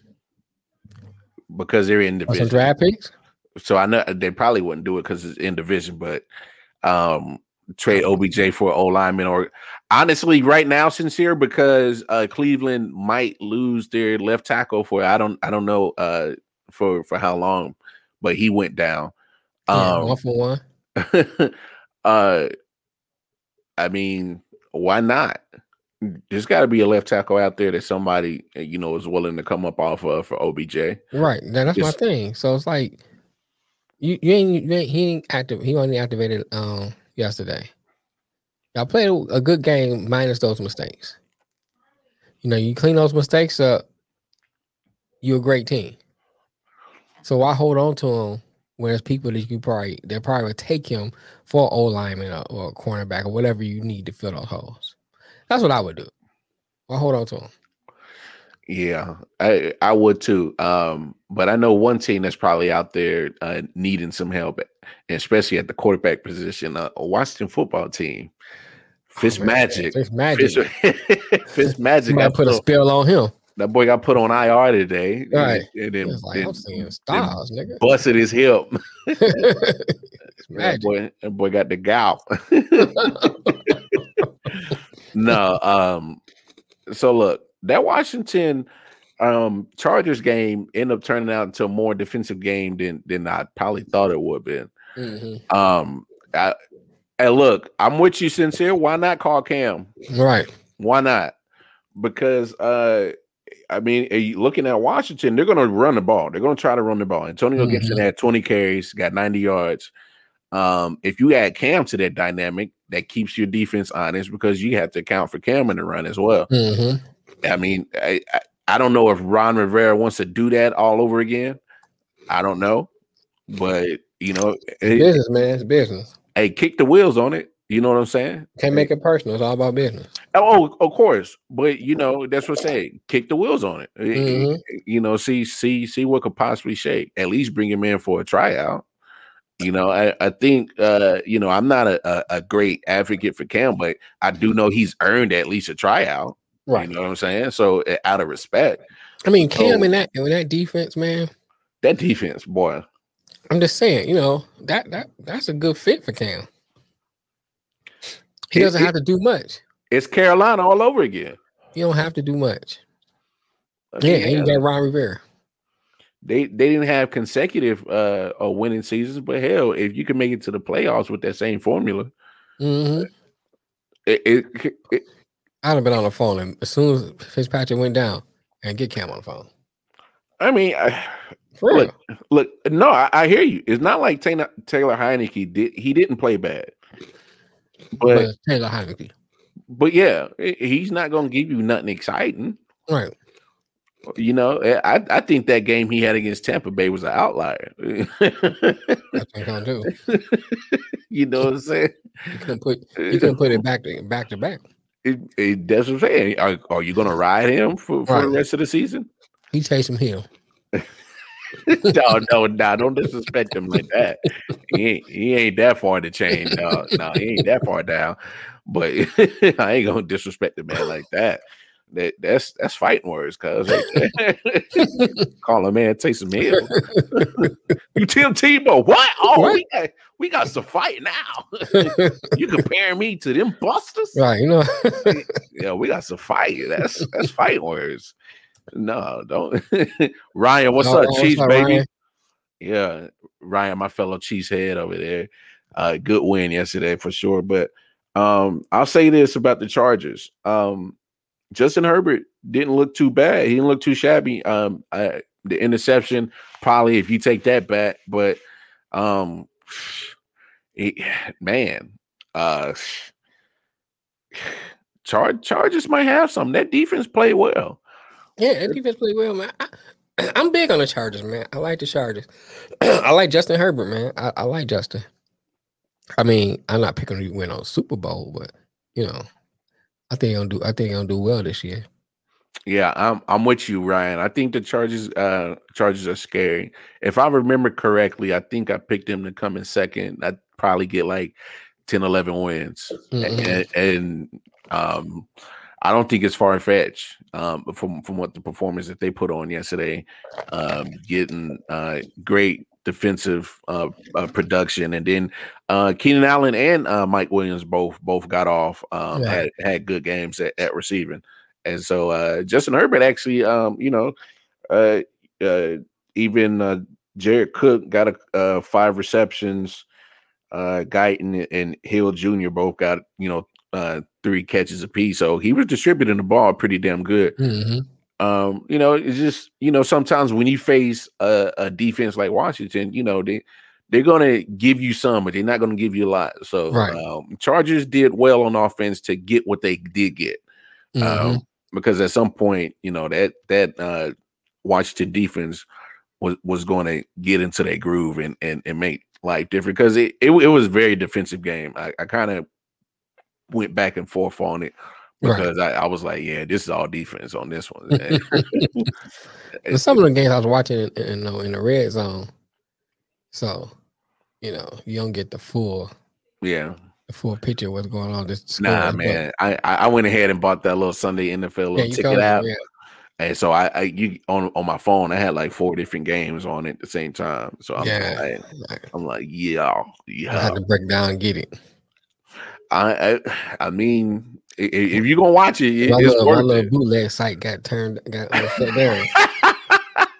because they're in Or some division. draft picks. So I know they probably wouldn't do it because it's in division, but um, trade OBJ for O lineman or honestly, right now, sincere because uh, Cleveland might lose their left tackle for I don't I don't know uh, for for how long, but he went down. Um, one for one. [laughs] uh, I mean, why not? There's got to be a left tackle out there that somebody you know is willing to come up off of for OBJ. Right. Now, that's my thing. So it's like you, you ain't, you ain't he ain't active. He only activated um yesterday. Y'all played a good game minus those mistakes. You know, you clean those mistakes up, you're a great team. So why hold on to him when there's people that you probably they probably would take him for O lineman or, or a cornerback or whatever you need to fill those holes. That's what I would do. Why hold on to him? Yeah, I I would too. Um, but I know one team that's probably out there uh, needing some help, especially at the quarterback position. Uh, a Washington football team, Fitz oh, Magic. Fitz Magic. Fitz, [laughs] Fitz Magic. I put a spell on him. That boy got put on IR today. Right. And, then, like, then, I'm seeing stars, nigga. Busted his hip. [laughs] [laughs] that boy, that boy got the gout. No, um, so look, that Washington um Chargers game ended up turning out into a more defensive game than than I probably thought it would have been. Mm-hmm. Um I, and look, I'm with you sincere. Why not call Cam? Right. Why not? Because uh I mean, looking at Washington, they're going to run the ball. They're going to try to run the ball. Antonio mm-hmm. Gibson had 20 carries, got 90 yards. Um, if you add Cam to that dynamic, that keeps your defense honest because you have to account for Cam to run as well. Mm-hmm. I mean, I, I, I don't know if Ron Rivera wants to do that all over again. I don't know, but you know, it's business, man, it's business. Hey, kick the wheels on it. You know what I'm saying? Can't make it personal. It's all about business. Oh, of course, but you know that's what I say. Kick the wheels on it. Mm-hmm. You know, see, see, see what could possibly shake. At least bring him in for a tryout. You know, I, I think uh, you know I'm not a, a, great advocate for Cam, but I do know he's earned at least a tryout. Right. You know what I'm saying? So eh, out of respect. I mean, Cam so, in that in that defense, man. That defense, boy. I'm just saying, you know, that that that's a good fit for Cam. He doesn't it, have to do much. It's Carolina all over again. You don't have to do much. I mean, yeah, and you got Ron Rivera they they didn't have consecutive uh or winning seasons, but hell, if you can make it to the playoffs with that same formula, mm-hmm. it, it, it, I'd have been on the phone and as soon as Fitzpatrick went down and get Cam on the phone. I mean, I, look, look, no, I, I, hear you. It's not like Taylor, Taylor Heinicke did. He didn't play bad, but, but Taylor Heinicke. But yeah, he's not going to give you nothing exciting, right? You know, eh, I, I think that game he had against Tampa Bay was an outlier. That's do. [laughs] you know what I'm saying? You can put you put it back to back to back. It, it, that's what I'm saying. Are, are you going to ride him for, for right. the rest of the season? He chase him hill. [laughs] [laughs] no, no, no, don't disrespect him like that. He ain't, he ain't that far to change. No, no, he ain't that far down. But I ain't gonna disrespect the man like that. That that's that's fighting words, cuz [laughs] call a man take some meal. you Tim Tebow, what? Oh, what? We, got, we got some fight now. [laughs] you comparing me to them busters? Right, you know. [laughs] yeah, we got some fight. That's that's fighting words. No, don't Ryan, what's no, up, Chiefs, baby? Ryan? Yeah, Ryan, my fellow Chiefs head over there. Uh, good win yesterday for sure. But um, I'll say this about the Chargers. Um, Justin Herbert didn't look too bad. He didn't look too shabby. Um, I, the interception probably if you take that back, but um, [sighs] it, [sighs] man, uh, [sighs] Char- Chargers might have some. That defense played well. Yeah, that defense played well, man. I, [clears throat] am big on the Chargers, man. I like the Chargers. [clears throat] I like Justin Herbert, man. I, I like Justin. I mean, I'm not picking to win on Super Bowl, but you know, I think gonna do. I think gonna do well this year. Yeah, I'm I'm with you, Ryan. I think the Chargers uh Chargers are scary. If I remember correctly, I think I picked them to come in second. I'd probably get like 10, 11 wins. Mm-hmm. And, and, um I don't think it's far fetched um from from what the performance that they put on yesterday. Um getting uh great defensive uh, uh, production, and then uh, Keenan Allen and uh, Mike Williams both both got off, um, yeah. had had good games at, at receiving, and so uh, Justin Herbert actually, um, you know, uh, uh, even uh, Jared Cook got a uh, five receptions. Uh, Guyton and Hill Jr. both got you know uh, three catches apiece, so he was distributing the ball pretty damn good. Mm-hmm. Um, you know, it's just you know sometimes when you face a, a defense like Washington, you know they they're gonna give you some, but they're not gonna give you a lot. So right. um, Chargers did well on offense to get what they did get, mm-hmm. um, because at some point, you know that that uh, Washington defense was was going to get into that groove and and, and make life different because it, it, it was a very defensive game. I, I kind of went back and forth on it because right. I, I, was like, yeah, this is all defense on this one. [laughs] some of the games I was watching in, in, uh, in, the red zone, so you know you don't get the full, yeah, the full picture of what's going on. This nah, man, I I went ahead and bought that little Sunday NFL little yeah, ticket out. Yeah. And so I, I you on on my phone, I had like four different games on at the same time. So I'm yeah. like, I'm like, yeah, yeah. I had to break down and get it. I, I, I mean, if you're gonna watch it, my it's little, my little bootleg site got turned, got shut down.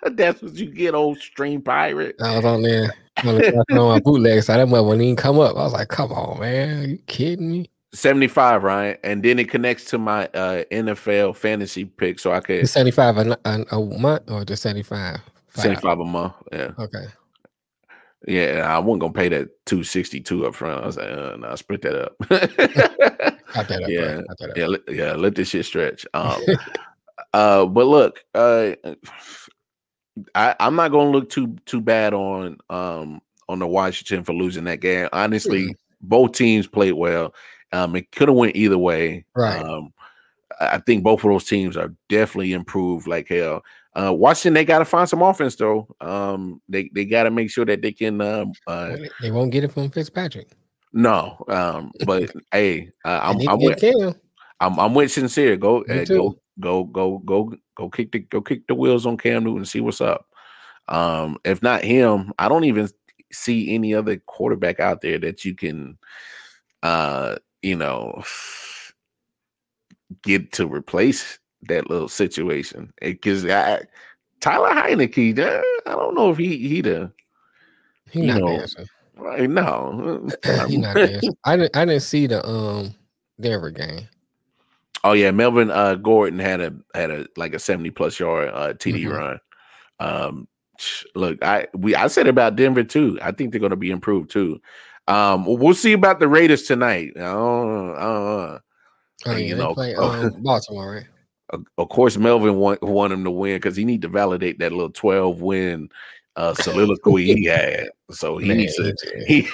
[laughs] That's what you get, old stream pirate. I was on there on my [laughs] bootleg site. That mother wouldn't even come up. I was like, "Come on, man, Are you kidding me?" 75, right? And then it connects to my uh, NFL fantasy pick, so I could 75 a, a, a month or just 75? 75 a month. Yeah. Okay. Yeah, I wasn't gonna pay that 262 up front. I was like, uh, no, split that up. [laughs] that up yeah, that up. yeah, let, yeah. Let this shit stretch. Um, [laughs] uh, but look, uh, I, I'm not gonna look too too bad on um on the Washington for losing that game. Honestly, mm-hmm. both teams played well. Um, it could have went either way. Right. Um, I think both of those teams are definitely improved like hell. Uh, Washington, they got to find some offense though. Um, they they got to make sure that they can. Um, uh, they won't get it from Fitzpatrick. No, um, but [laughs] hey, uh, I'm I'm with, I'm I'm with sincere. Go uh, go go go go go kick the go kick the wheels on Cam Newton and see what's up. Um, if not him, I don't even see any other quarterback out there that you can uh you know, [sighs] get to replace that little situation. Because I Tyler Heinicke, uh, I don't know if he he the he not know, dancing. Right, no, [laughs] he not [laughs] dancing. I didn't I didn't see the um Denver game. Oh yeah, Melvin uh, Gordon had a had a like a seventy plus yard uh, TD mm-hmm. run. Um, look, I we I said about Denver too. I think they're going to be improved too. Um, we'll see about the Raiders tonight. Uh, uh, oh, yeah, you know, play, um, [laughs] Baltimore, right? Of course, Melvin want want him to win because he need to validate that little twelve win uh, soliloquy he [laughs] had. So he Man, needs to. He,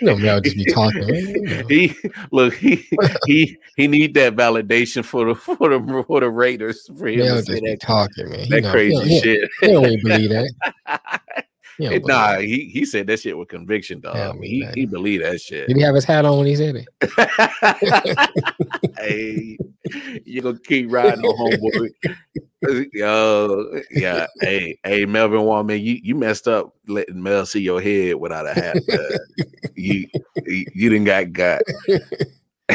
no, Mel just be talking. [laughs] he look he [laughs] he he need that validation for the for the for the Raiders for him Mel to say that talking man. That crazy he, shit. He, he don't even believe that. Nah, he, he said that shit with conviction, dog. I mean, he, he believed that shit. Did he have his hat on when he said it? [laughs] [laughs] hey, you gonna keep riding on homeboy. Yo, yeah. Hey, hey, Melvin Womack, you, you messed up letting Mel see your head without a hat. you, you you didn't got got.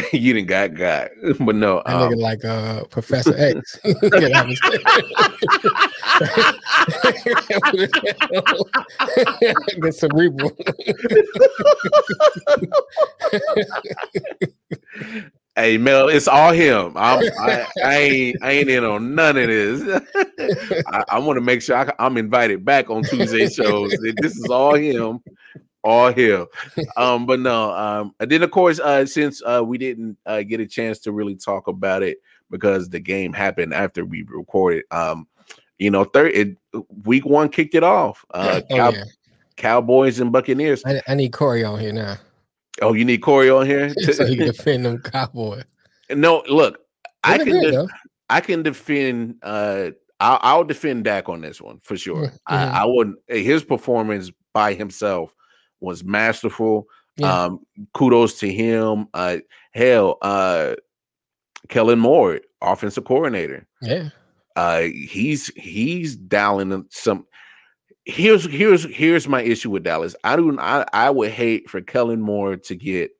[laughs] you didn't got God, [laughs] but no, I um, like uh, [laughs] Professor X. Get cerebral. hey Mel, it's all him. I'm, I, I ain't I ain't in on none of this. I, I want to make sure I, I'm invited back on Tuesday shows. This is all him all here. [laughs] Um, but no, um, and then of course, uh, since uh, we didn't uh, get a chance to really talk about it because the game happened after we recorded, um, you know, third it, week one kicked it off. Uh, [laughs] oh, Cow- yeah. Cowboys and Buccaneers. I, I, need Corey on here now. Oh, you need Corey on here [laughs] so he can defend them Cowboys. No, look, I can, de- I can defend. Uh, I'll, I'll, defend Dak on this one for sure. Mm-hmm. I, I wouldn't. His performance by himself was masterful. Yeah. Um, kudos to him. Uh, hell, uh, Kellen Moore, offensive coordinator. Yeah. Uh, he's he's dialing some. here's here's here's my issue with Dallas. I do I I would hate for Kellen Moore to get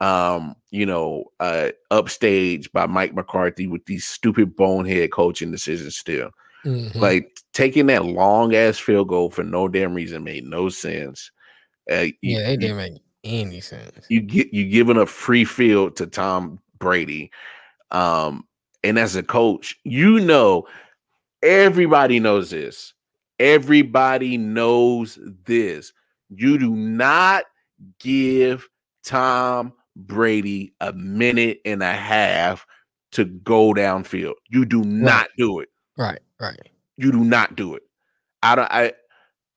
um you know uh upstage by Mike McCarthy with these stupid bonehead coaching decisions still. Mm-hmm. Like taking that long ass field goal for no damn reason made no sense. Uh, you, yeah, it didn't make any sense. You get you giving a free field to Tom Brady. Um, and as a coach, you know everybody knows this. Everybody knows this. You do not give Tom Brady a minute and a half to go downfield. You do not right. do it. Right, right. You do not do it. I don't I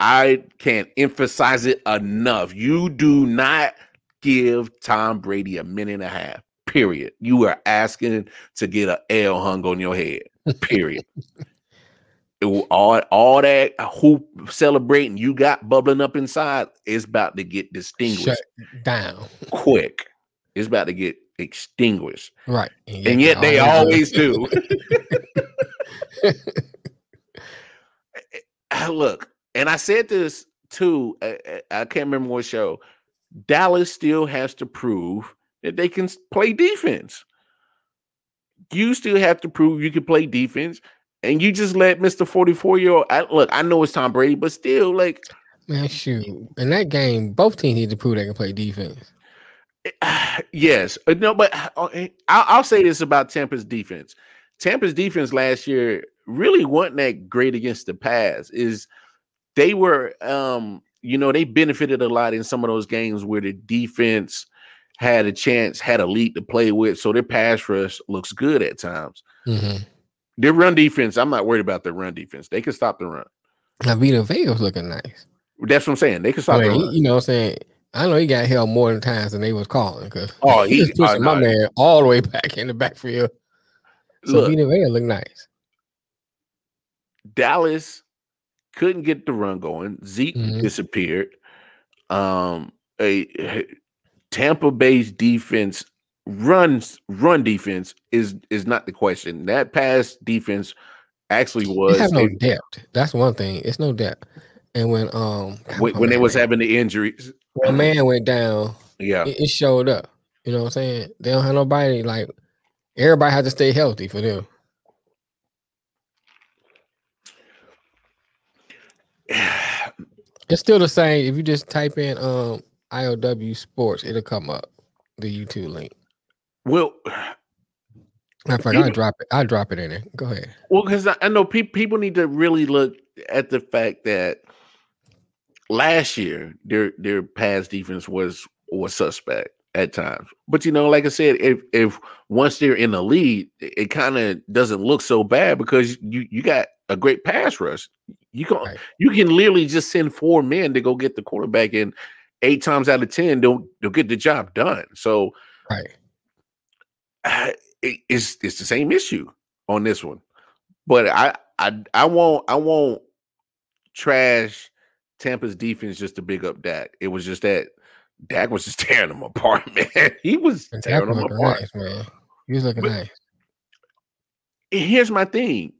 I can't emphasize it enough. You do not give Tom Brady a minute and a half. Period. You are asking to get an L hung on your head. Period. [laughs] it, all all that hoop celebrating you got bubbling up inside is about to get distinguished Shut down quick. It's about to get extinguished. Right. And yet, and yet they always do. [laughs] [laughs] Eh, eh, look, and I said this too. I, I can't remember what show. Dallas still has to prove that they can play defense. You still have to prove you can play defense, and you just let Mister Forty Four year old. Look, I know it's Tom Brady, but still, like, man, shoot. In that game, both teams need to prove they can play defense. [sighs] Yes, uh, no, but uh, eh, I'll say this about Tampa's defense. Tampa's defense last year really wasn't that great against the pass. Is they were, um, you know, they benefited a lot in some of those games where the defense had a chance, had a lead to play with, so their pass rush looks good at times. Mm-hmm. Their run defense, I'm not worried about their run defense. They can stop the run. Now Vita Vea's looking nice. That's what I'm saying. They can stop I mean, the run. You know what I'm saying? I know he got held more than times than they was calling because oh, he, [laughs] was pushing my man all the way back in the backfield. So look, Vita Vea look nice. Dallas couldn't get the run going. Zeke mm-hmm. disappeared. Um, a, a Tampa Bay's defense runs run defense is is not the question. That pass defense actually was have no depth. That's one thing. It's no depth. And when um when, when they was having the injuries, when a man went down, yeah, it, it, showed up. You know what I'm saying? They don't have nobody like everybody has to stay healthy for them. It's still the same. If you just type in um IOW Sports, it'll come up the YouTube link. Well, I forgot I drop it. I drop it in there. Go ahead. Well, because I, I know pe- people need to really look at the fact that last year their their pass defense was was suspect at times. But you know, like I said, if if once they're in the lead, it kind of doesn't look so bad because you you got a great pass rush. You can right. you can literally just send four men to go get the quarterback, and eight times out of ten they'll they'll get the job done. So right, uh, [sighs] it, it's it's the same issue on this one. But I I I won't I won't trash Tampa's defense just to big up Dak. It was just that Dak was just [laughs] tearing them apart, man. He was and tearing them apart, nice, man. He was looking but, nice. Here's my thing: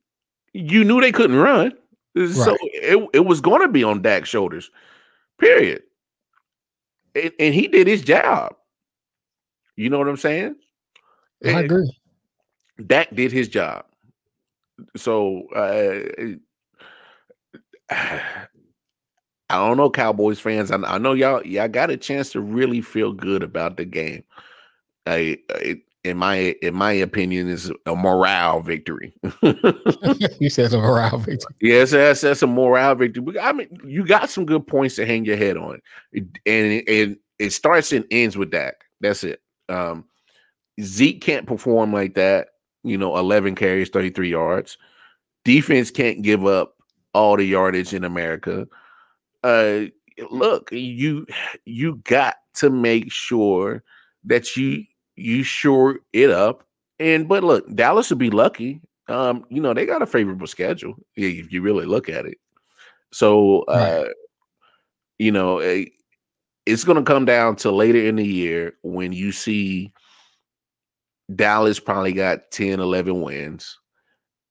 you knew they couldn't run, right. so it, it was going to be on Dak's shoulders. Period. And, and, he did his job. You know what I'm saying? I and agree. Dak did his job. So uh, [sighs] I don't know, Cowboys fans. I, I know y'all y'all got a chance to really feel good about the game. I, I in my in my opinion, is a morale victory. [laughs] you said a morale victory. Yes, that's that's a morale victory. I mean, you got some good points to hang your head on, and and it starts and ends with that. That's it. Um, Zeke can't perform like that. You know, eleven carries, thirty three yards. Defense can't give up all the yardage in America uh look you you got to make sure that you you shore it up and but look dallas would be lucky um you know they got a favorable schedule if you really look at it so uh right. you know it's going to come down to later in the year when you see dallas probably got 10 11 wins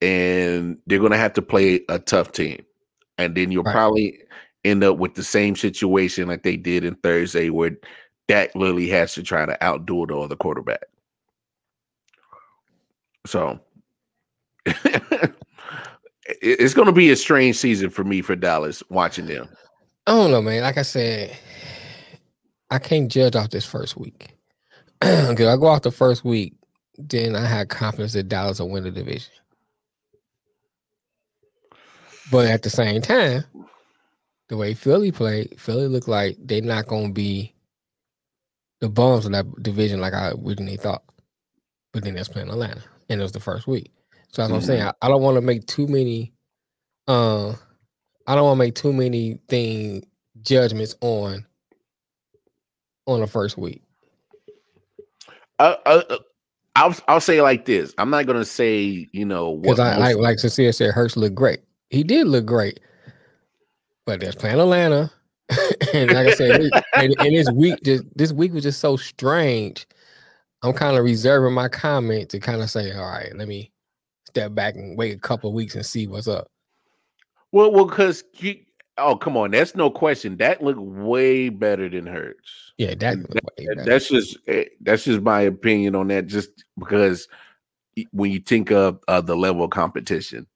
and they're going to have to play a tough team and then you'll right. probably end up with the same situation like they did in Thursday, where Dak literally has to try to outdo the other quarterback. So [laughs] it's going to be a strange season for me for Dallas watching them. I don't know, man. Like I said, I can't judge off this first week. [clears throat] Because I go off the first week, then I had confidence that Dallas will win the division. But at the same time, the way Philly played, Philly looked like they're not going to be the bums of that division like I originally thought. But then that's playing Atlanta, and it was the first week. So as mm-hmm. I'm saying, I, I don't want to make too many. Uh, I don't want to make too many thing judgments on on the first week. Uh, uh, uh I'll I'll say like this. I'm not gonna say you know because I like like Cecilia said, Hurts looked great. He did look great, but there's playing Atlanta, [laughs] and like I said, and, and this week just, this week was just so strange. I'm kind of reserving my comment to kind of say, all right, let me step back and wait a couple weeks and see what's up. Well, well, because oh come on, that's no question. That looked way better than Hurts. Yeah, that, that that's just eh, that's just my opinion on that. Just because when you think of uh, the level of competition,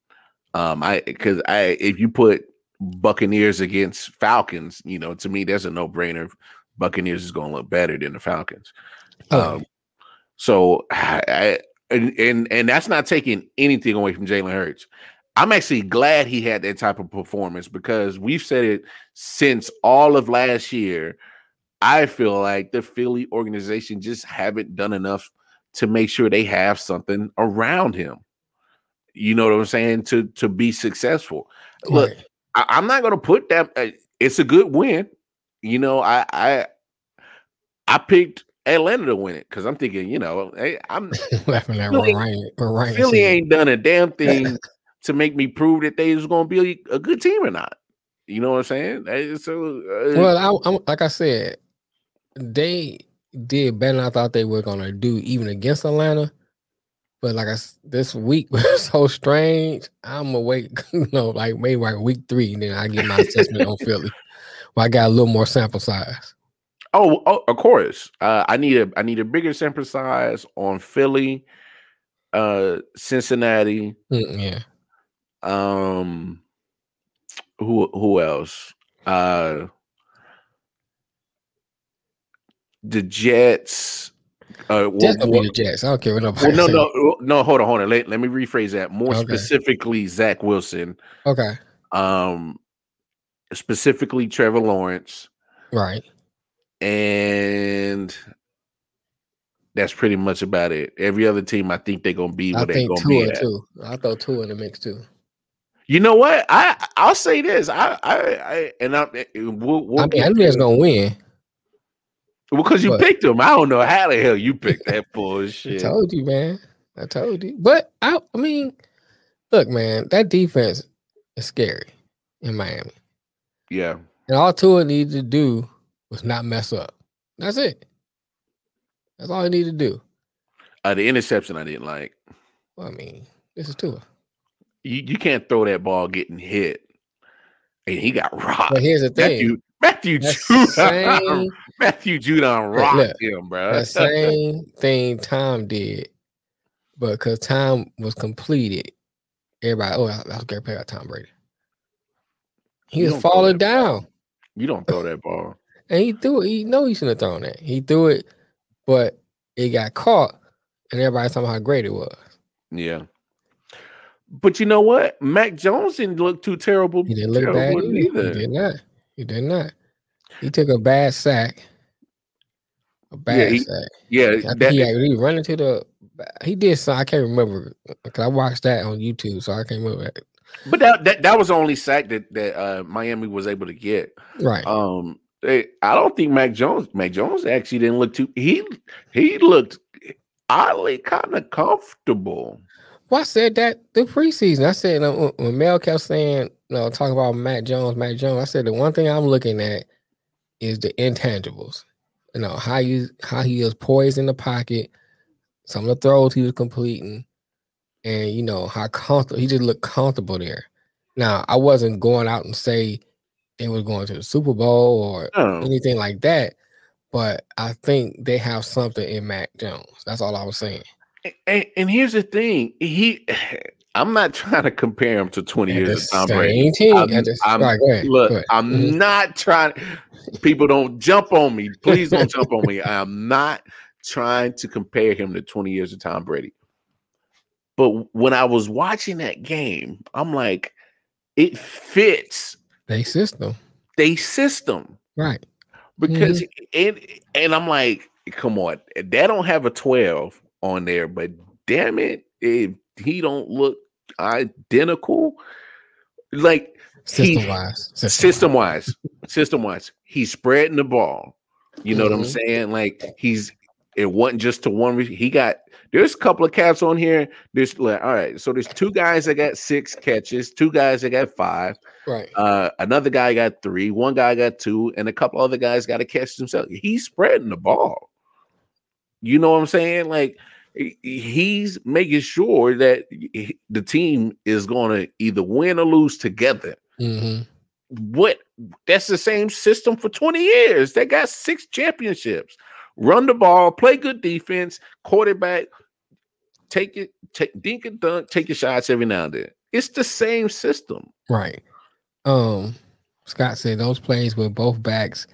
um, I because I if you put Buccaneers against Falcons, you know, to me that's a no brainer. Buccaneers is going to look better than the Falcons. Oh. Um, so I, and, and and that's not taking anything away from Jalen Hurts. I'm actually glad he had that type of performance because we've said it since all of last year. I feel like the Philly organization just haven't done enough to make sure they have something around him. You know what I'm saying? To to be successful. Right. I, am not going to put that. Uh, it's a good win. You know, I I I picked Atlanta to win it because I'm thinking, you know, hey, I'm [laughs] laughing at Philly, Ryan, Ryan Philly ain't done a damn [laughs] thing to make me prove that they was going to be a, a, good team or not. You know what I'm saying? So, uh, well, I, like I said, they did better than I thought they were going to do, even against Atlanta. But like I, this week [laughs] was so strange. I'm wait, [laughs] you know, like maybe like week three, and then I get my assessment on [laughs] Philly. Well, I got a little more sample size. Oh, oh of course. Uh, I need a I need a bigger sample size on Philly, uh, Cincinnati. Mm, yeah. Um. Who who else? Uh. The Jets. Uh, Jets what, the Jets. I don't care what nobody. Well, no, no, no. Hold on, hold on. Let, let me rephrase that. More okay. specifically, Zach Wilson. Okay. Um. Specifically, Trevor Lawrence. Right and that's pretty much about it. Every other team, I think they're gonna be where they're gonna be at. Too. I throw two in the mix too. You know what? I I'll say this. I I, I and I we'll, we'll I mean, I knew was gonna win. Well, because you but, picked them. I don't know how the hell you picked that [laughs] bullshit. I told you, man. I told you. But I I mean, look, man, that defense is scary in Miami. Yeah. And all Tua needed to do was not mess up. That's it. That's all he needed to do. Uh, the interception I didn't like. Well, I mean, this is Tua. You you can't throw that ball getting hit, and he got rocked. But here's the thing: [laughs] Matthew Judon, Matthew Judon rocked look, him, bro. The same thing Tom did, but because Tom was completed, everybody, oh, that was great play by Tom Brady. He was falling down. Ball. You don't throw that ball [laughs] and he threw it. He know he shouldn't have thrown that. He threw it, but it got caught, and everybody saw how great it was. Yeah. But you know what? Mac Jones didn't look too terrible. He didn't look bad either. either. He did not. He did not. He took a bad sack. A bad yeah, he, sack. Yeah, that, he, he run into the. He did. So I can't remember because I watched that on YouTube, so I can't remember. But that, that that was the only sack that that uh, Miami was able to get. Right. Um. I don't think Mac Jones. Mac Jones actually didn't look too. He he looked oddly kind of comfortable. Well, I said that the preseason. I said uh, when Mel kept saying, you know, talking about Mac Jones, Mac Jones. I said the one thing I'm looking at is the intangibles. You know how you how he was poised in the pocket, some of the throws he was completing, and you know how comfortable he just looked comfortable there. Now, I wasn't going out and say they were going to the Super Bowl or No. anything like that, but I think they have something in Mac Jones. That's all I was saying. And, and here's the thing, he. [sighs] I'm not trying to compare him to 20 At years of Tom Brady. team. I'm- the- I'm- right, ahead, Look. I'm Mhm. not trying. People don't jump on me. [laughs] Please don't jump on me. I'm not trying to compare him to 20 years of Tom Brady. But when I was watching that game, I'm like, it fits they system. they system Right. because and and I'm like, come on, they don't have a 12 on there, but damn it, if he don't look identical, like System wise. system wise, system wise, he's spreading the ball. You know what I'm Mhm. saying? Like he's it wasn't just to one. He got there's a couple of cats on here. There's like all right, so there's two guys that got six catches, two guys that got five, Right. uh, another guy got three, one guy got two, and a couple other guys got to catch themselves. He's spreading the ball. You know what I'm saying? Like he's making sure that the team is going to either win or lose together hmm what that's the same system for 20 years. They got six championships. Run the ball, play good defense, quarterback, take it, take dink and dunk, take your shots every now and then. It's the same system. Right. Um, Scott said those plays with both backs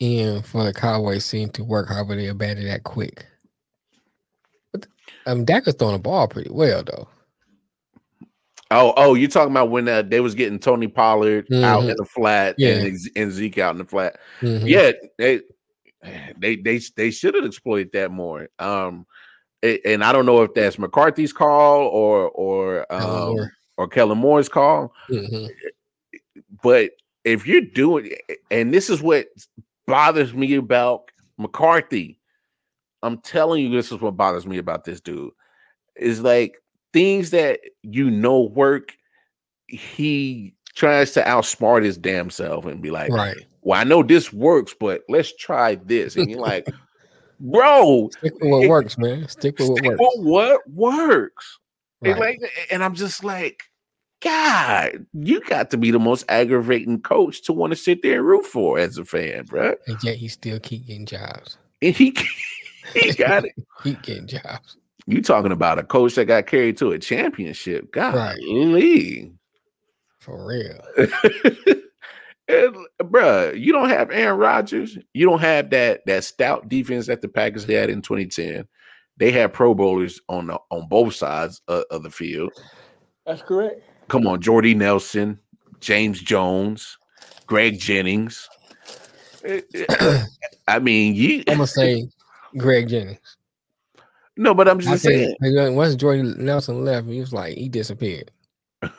in for the Cowboys seem to work. However, they abandoned that quick. But um, Dak was throwing the ball pretty well though. Oh, oh, you're talking about when uh, they was getting Tony Pollard out Mhm. in the flat Yeah. and, and Zeke out in the flat. Mhm. Yeah, they they they they should have exploited that more. Um, and I don't know if that's McCarthy's call or or um, or Kellen Moore's call. Mhm. But if you're doing, and this is what bothers me about McCarthy, I'm telling you, this is what bothers me about this dude. Is like things that you know work, he tries to outsmart his damn self and be like, Right. Well, I know this works, but let's try this. And you're like, bro, Stick with what works, man. Stick with what stick works. with what works. And like, and I'm just like, God, you got to be the most aggravating coach to want to sit there and root for as a fan, bro. And yet he still keep getting jobs. And he he got it. [laughs] Keep getting jobs. You talking about a coach that got carried to a championship? God, Right. For real. [laughs] and, bruh, you don't have Aaron Rodgers. You don't have that that stout defense that the Packers had in 2010. They had Pro Bowlers on the, on both sides of, of the field. That's correct. Come on, Jordy Nelson, James Jones, Greg Jennings. [clears throat] Eh, eh, I mean, you I'm gonna say Greg Jennings. no, but I'm just think saying. once Jordan Nelson left, he was like he disappeared. [laughs]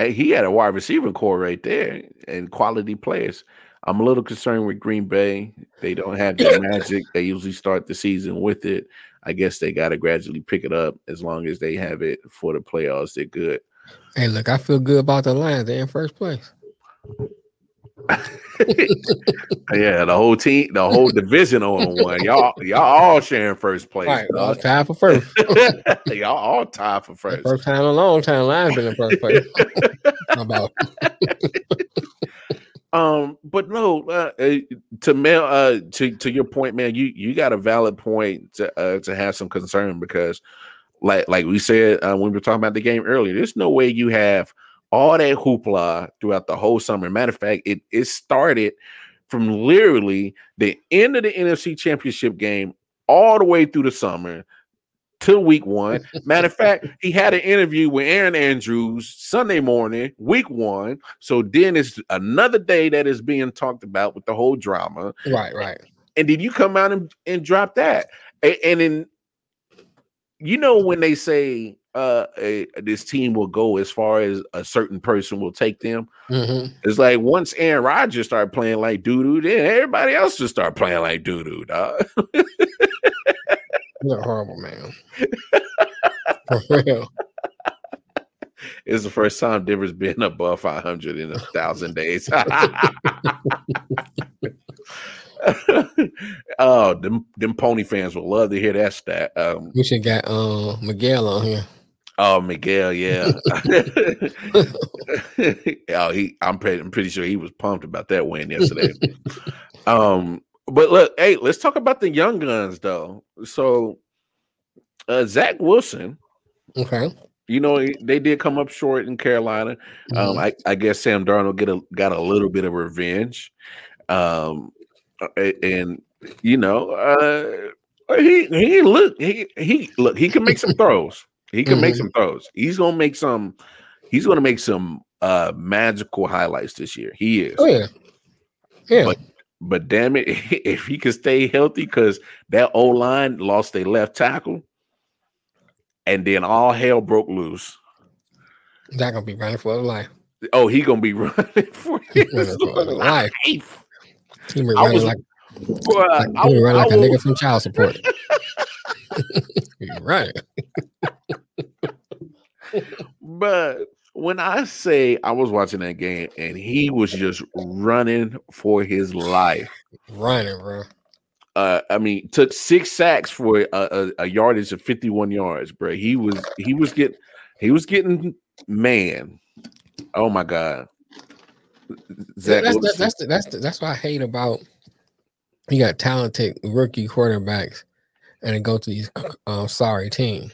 Hey, he had a wide receiver core right there and quality players. I'm a little concerned with Green Bay. They don't have the [laughs] magic. They usually start the season with it. I guess they got to gradually pick it up as long as they have it for the playoffs. They're good. Hey, look, I feel good about the Lions. They're in first place. [laughs] yeah, the whole team, the whole division on one. Y'all, y'all all sharing first place. All right, all tied for first. [laughs] y'all all tied for first. First time in a long time, Lions been in first place. [laughs] About Um, but no, uh, uh, to Mel, uh, to to your point, man, you you got a valid point to uh, to have some concern because, like like we said uh, when we were talking about the game earlier, there's no way you have all that hoopla throughout the whole summer. Matter of fact, it it started from literally the end of the NFC Championship game all the way through the summer till week one. Matter of fact, he had an interview with Erin Andrews Sunday morning, week one. So then it's another day that is being talked about with the whole drama. right, right. And did you come out and, and drop that. A- And, then you know when they say uh a, this team will go as far as a certain person will take them. hmm It's like once Aaron Rodgers started playing like doo doo, then everybody else just start playing like doo doo, dog. You're a horrible man. For real. It's the first time Denver's been above 500 in a thousand days. [laughs] oh, them, them pony fans will love to hear that stat. Um, We should got um Miguel on here. Oh, Miguel, yeah. [laughs] oh, he. I'm pretty. I'm pretty sure he was pumped about that win yesterday. [laughs] um, but look, hey, let's talk about the young guns though. So, uh, Zach Wilson. Okay. You know they did come up short in Carolina. Um, mm-hmm. Um, I, I, guess Sam Darnold get a got a little bit of revenge. Um, and you know, uh, he he look he he look he can make some [laughs] throws. He can mm-hmm. make some throws. He's gonna make some. He's gonna make some uh magical highlights this year. He is. Oh yeah. Yeah. But, but damn it, [laughs] if he can stay healthy, because that old line lost a left tackle, and then all hell broke loose. That gonna be running for his life. Oh, he gonna be [laughs] running for his, running for life. life. He be running was, like, boy, like, I, he running like a nigga from child support. [laughs] right. but when I say I was watching that game and he was just running for his life, running, bro. Uh, I mean, took six sacks for a, a, a, yardage of fifty-one yards, bro. He was he was getting he was getting man. Oh my god, Zach that's, that's, that's, that's, that's what I hate about you got talented rookie quarterbacks and go to these um, sorry teams.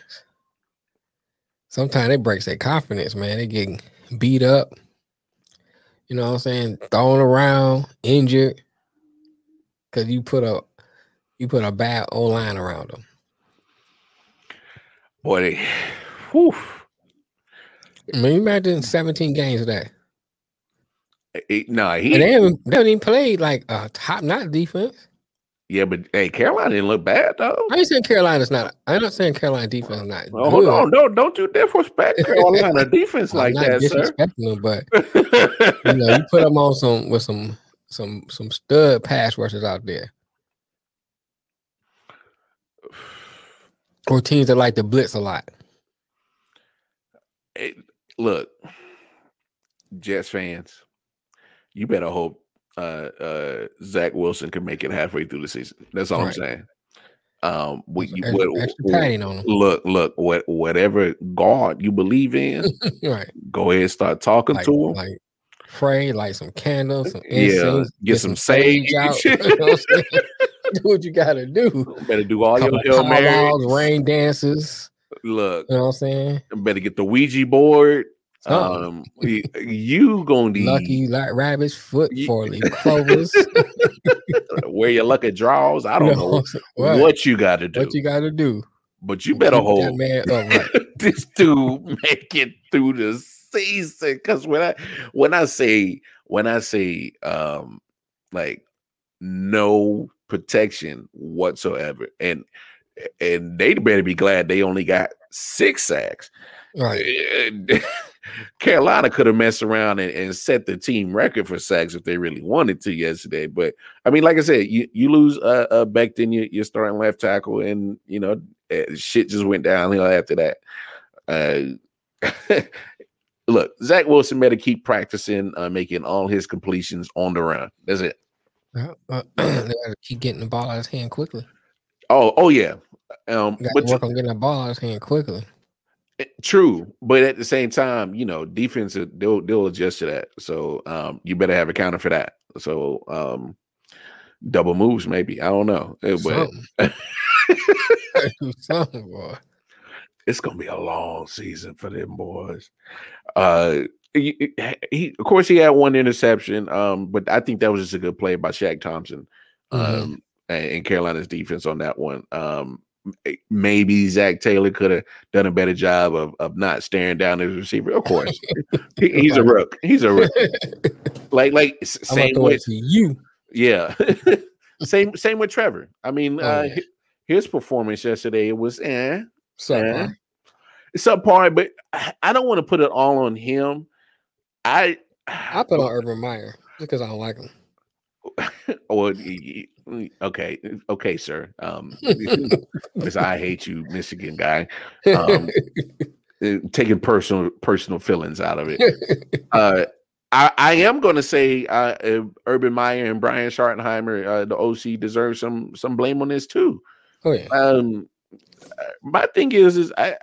Sometimes it breaks their confidence, man. They get beat up, you know what I'm saying, thrown around, injured, because you put a you put a bad O line around them. Boy, they, whew. I mean, imagine 17 games of that. no, he and they haven't, they haven't even played like a top notch defense. Yeah, but hey, Carolina didn't look bad though. I ain't saying Carolina's not. I'm not saying Carolina defense is not. Oh, hold on, don't don't you disrespect [laughs] Carolina defense like that, sir. Them, but you know, you put [laughs] them on some with some some some stud pass rushers out there, or teams that like to blitz a lot. Hey, look, Jets fans, you better hope uh, uh, Zach Wilson can make it halfway through the season. That's all right. I'm saying. Um, we, extra, what, extra on look, look, what, whatever God you believe [laughs] in, right? Go ahead, and start talking like, to him. Like pray, light some candles, some incense, yeah, get, get some, some sage out. [laughs] you [laughs] know do what you gotta do. Better do all your Hail rain dances. Look, you know what I'm saying? Better get the Ouija board. Um, you gonna be lucky like rabbits, foot four leaf [laughs] clovers. [laughs] Where your lucky draws? I don't know [laughs] what, what you got to do. What you got to do? But you better hold man right. this dude make it through the season. Because when I when I say when I say um like no protection whatsoever, and and they better be glad they only got six sacks. Right. Carolina could have messed around and, and, set the team record for sacks if they really wanted to yesterday. But I mean, like I said, you, you lose uh, uh Becton, you, you're starting left tackle, and you know eh, shit just went downhill after that. Uh, [laughs] look, Zach Wilson better keep practicing, uh, making all his completions on the run. That's it. Uh, uh, [clears throat] keep getting the ball out of his hand quickly. Oh, oh yeah. Um, but work on getting the ball out of his hand quickly. Eh, true, but at the same time, you know, defense they'll they'll adjust to that. So um, you better have a counter for that. So um, double moves, maybe I don't know, eh, but something, [laughs] boy. It's gonna be a long season for them boys. Uh, he, he, of course he had one interception, um, but I think that was just a good play by Shaq Thompson, um, mm-hmm. and, and Carolina's defense on that one. Um, maybe Zach Taylor could have done a better job of, of not staring down his receiver. Of course, [laughs] [laughs] he, he's a rook. He's a rook. [laughs] like like same with you. Yeah, same same with Trevor. I mean, oh, uh, his performance yesterday was eh, subpar. Eh. It's subpar, but I don't want to put it all on him. I [sighs] I put on Urban Meyer because I don't like him. well, okay, okay, sir. Um, [laughs] because I hate you, Michigan guy. Um, eh, taking personal personal feelings out of it. Uh, I, I am going to say uh, uh, Urban Meyer and Brian Schottenheimer, uh, the OC, deserve some some blame on this too. Oh yeah. Um, uh, my thing is, is I,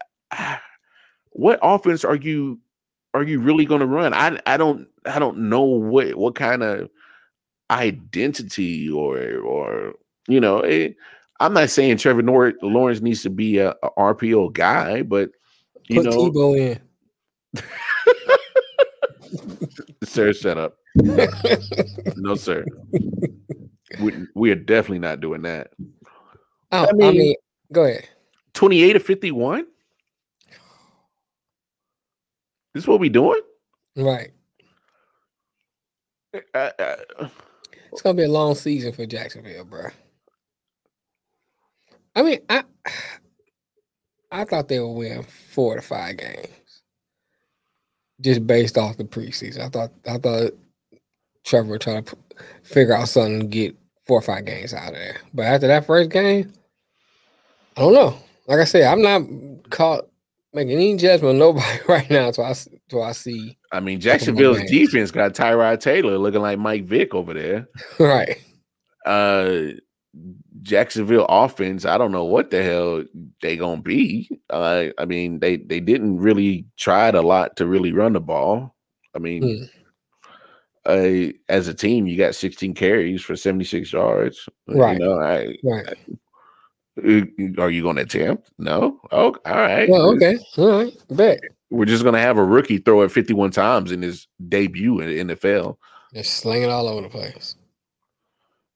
what offense are you are you really going to run? I I don't I don't know what what kind of identity or or you know. It, eh, I'm not saying Trevor Nor- Lawrence needs to be a, a RPO guy, but you Put know, Tebow in. [laughs] sir, shut up. no, sir. We, we are definitely not doing that. Oh, I mean, I mean go ahead. 28 to 51? This is what we doing? Right. Uh, it's gonna be a long season for Jacksonville, bro. I mean, I I thought they would win four to five games, just based off the preseason. I thought I thought Trevor would try to figure out something to get four or five games out of there. But after that first game, I don't know. Like I said, I'm not caught making any judgment on nobody [laughs] right now until I, until I see. I mean, Jacksonville's defense got Tyrod Taylor looking like Mike Vick over there. [laughs] right. Uh, Jacksonville offense, I don't know what the hell they gonna be. Uh, I mean, they they didn't really try a lot to really run the ball. I mean, hmm uh, as a team, you got 16 carries for 76 yards. Right. You know, I, right. I, Uh, are you going to attempt? No. Oh, all right. Well, okay. All right. Bet. We're just going to have a rookie throw it 51 times in his debut in the NFL. Just sling it all over the place.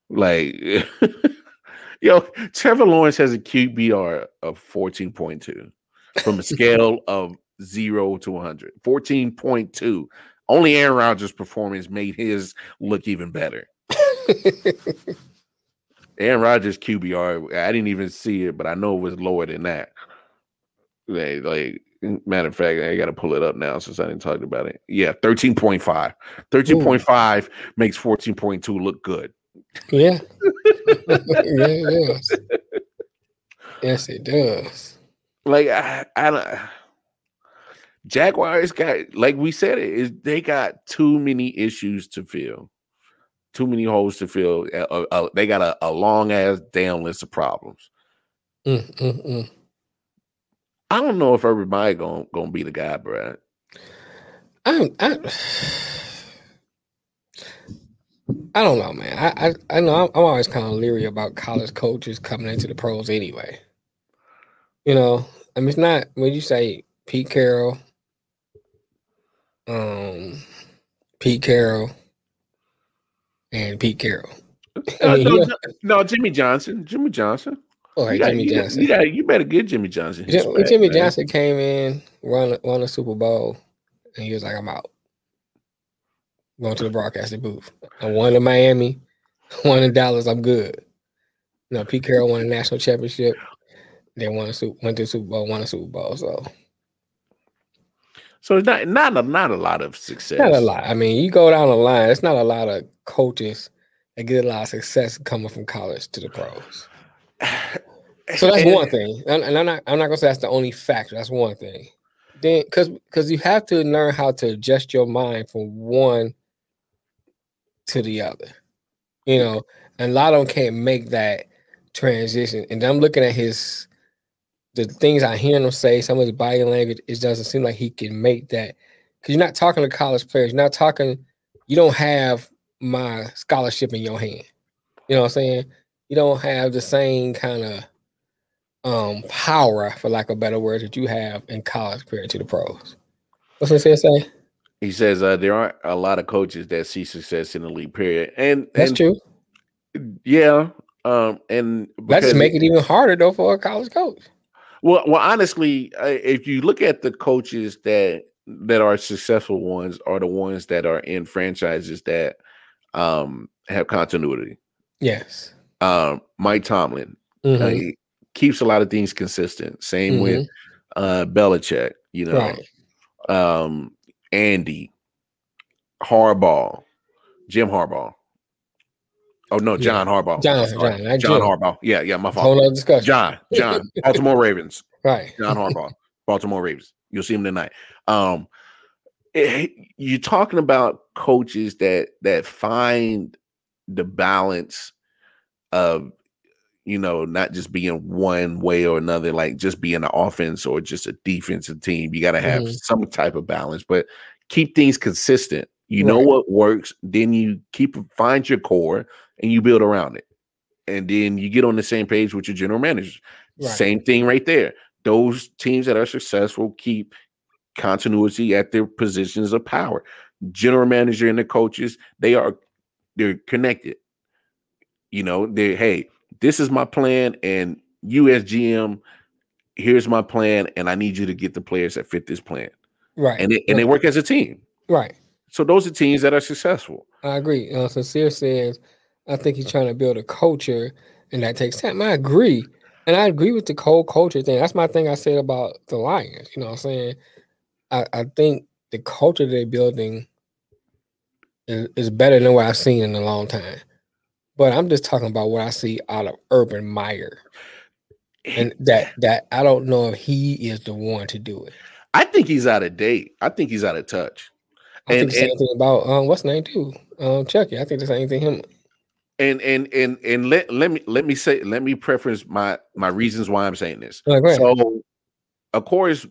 Like, [laughs] yo, Trevor Lawrence has a QBR of 14.2 from a scale [laughs] of zero to 100. 14.2. Only Aaron Rodgers' performance made his look even better. [laughs] Aaron Rodgers QBR, I didn't even see it, but I know it was lower than that. Like, like matter of fact, I got to pull it up now since I didn't talk about it. Yeah, 13.5. 13.5 makes 14.2 look good. Yeah. [laughs] yeah, it does. Yes, it does. Like, I, I don't. Jaguars got, like we said, it is they got too many issues to fill, too many holes to fill. Uh, uh, they got a, a, long ass damn list of problems. Mm, mm, mm. I don't know if everybody gonna gonna be the guy, Brad. I I, I don't know, man. I I, I know I'm, I'm always kind of leery about college coaches coming into the pros anyway. You know, I mean, it's not when you say Pete Carroll, um, Pete Carroll and Pete Carroll. Uh, I mean, no, no, Jimmy Johnson. Jimmy Johnson. Oh, Jimmy you Johnson. Got, you, you better get Jimmy Johnson. Jim, swag, Jimmy man. Johnson came in, won won a Super Bowl, and he was like, "I'm out." Going to the broadcasting booth. I won in Miami, [laughs] won in Dallas. I'm good. You know, Pete Carroll won a national championship. They won a super, went to the Super Bowl, won a Super Bowl. So so it's not not a not a lot of success. Not a lot. I mean, you go down the line, it's not a lot of coaches that get a lot of success coming from college to the pros. So that's and, [sighs] one thing, and, I'm not I'm not gonna say that's the only factor. That's one thing. Then, because because you have to learn how to adjust your mind from one to the other. You know, and a lot of them can't make that transition. And I'm looking at his the things I hear him say, some of his body language, it doesn't seem like he can make that. Because you're not talking to college players. You're not talking, you don't have my scholarship in your hand. You know what I'm saying? You don't have the same kind of um power, for lack of better words, that you have in college compared to the pros. What's he say? He says uh, there aren't a lot of coaches that see success in the league. Period, and that's and, true. Yeah, um, and that just make it even harder though for a college coach. Well, well, honestly, if you look at the coaches that that are successful ones, are the ones that are in franchises that um have continuity. Yes. Um, Mike Tomlin mm-hmm. uh, he keeps a lot of things consistent. Same mm-hmm. with uh Belichick, you know. Right. Um, Andy, Harbaugh, Jim Harbaugh. Oh no, John yeah. Harbaugh. John, John, John Harbaugh. Yeah, yeah, my fault. Hold on, discussion. John, John, [laughs] Baltimore Ravens. Right. John Harbaugh, [laughs] Baltimore Ravens. You'll see him tonight. Um, it, eh, you're talking about coaches that that find the balance of you know, not just being one way or another, like just being an offense or just a defensive team. You got to have mm-hmm. some type of balance, but keep things consistent. You right. know what works, then you keep find your core and you build around it. And then you get on the same page with your general manager. Right. Same thing right there. Those teams that are successful keep continuity at their positions of power. General manager and the coaches, they are they're connected. You know, they hey, this is my plan, and you as GM, here's my plan, and I need you to get the players that fit this plan. Right. And they, and right. they work as a team. Right. So those are teams that are successful. I agree. Uh, Sincere says, I think he's trying to build a culture, and that takes time. I agree. And I agree with the cold culture thing. That's my thing I said about the Lions. You know what I'm saying? I, I think the culture they're building is, is better than what I've seen in a long time. But I'm just talking about what I see out of Urban Meyer. And that that I don't know if he is the one to do it. I think he's out of date. I think he's out of touch. I and, think the same and, thing about um what's name too? Um Chucky. I think the same thing him. And and and and let let me let me say let me preference my my reasons why I'm saying this. Oh, so of course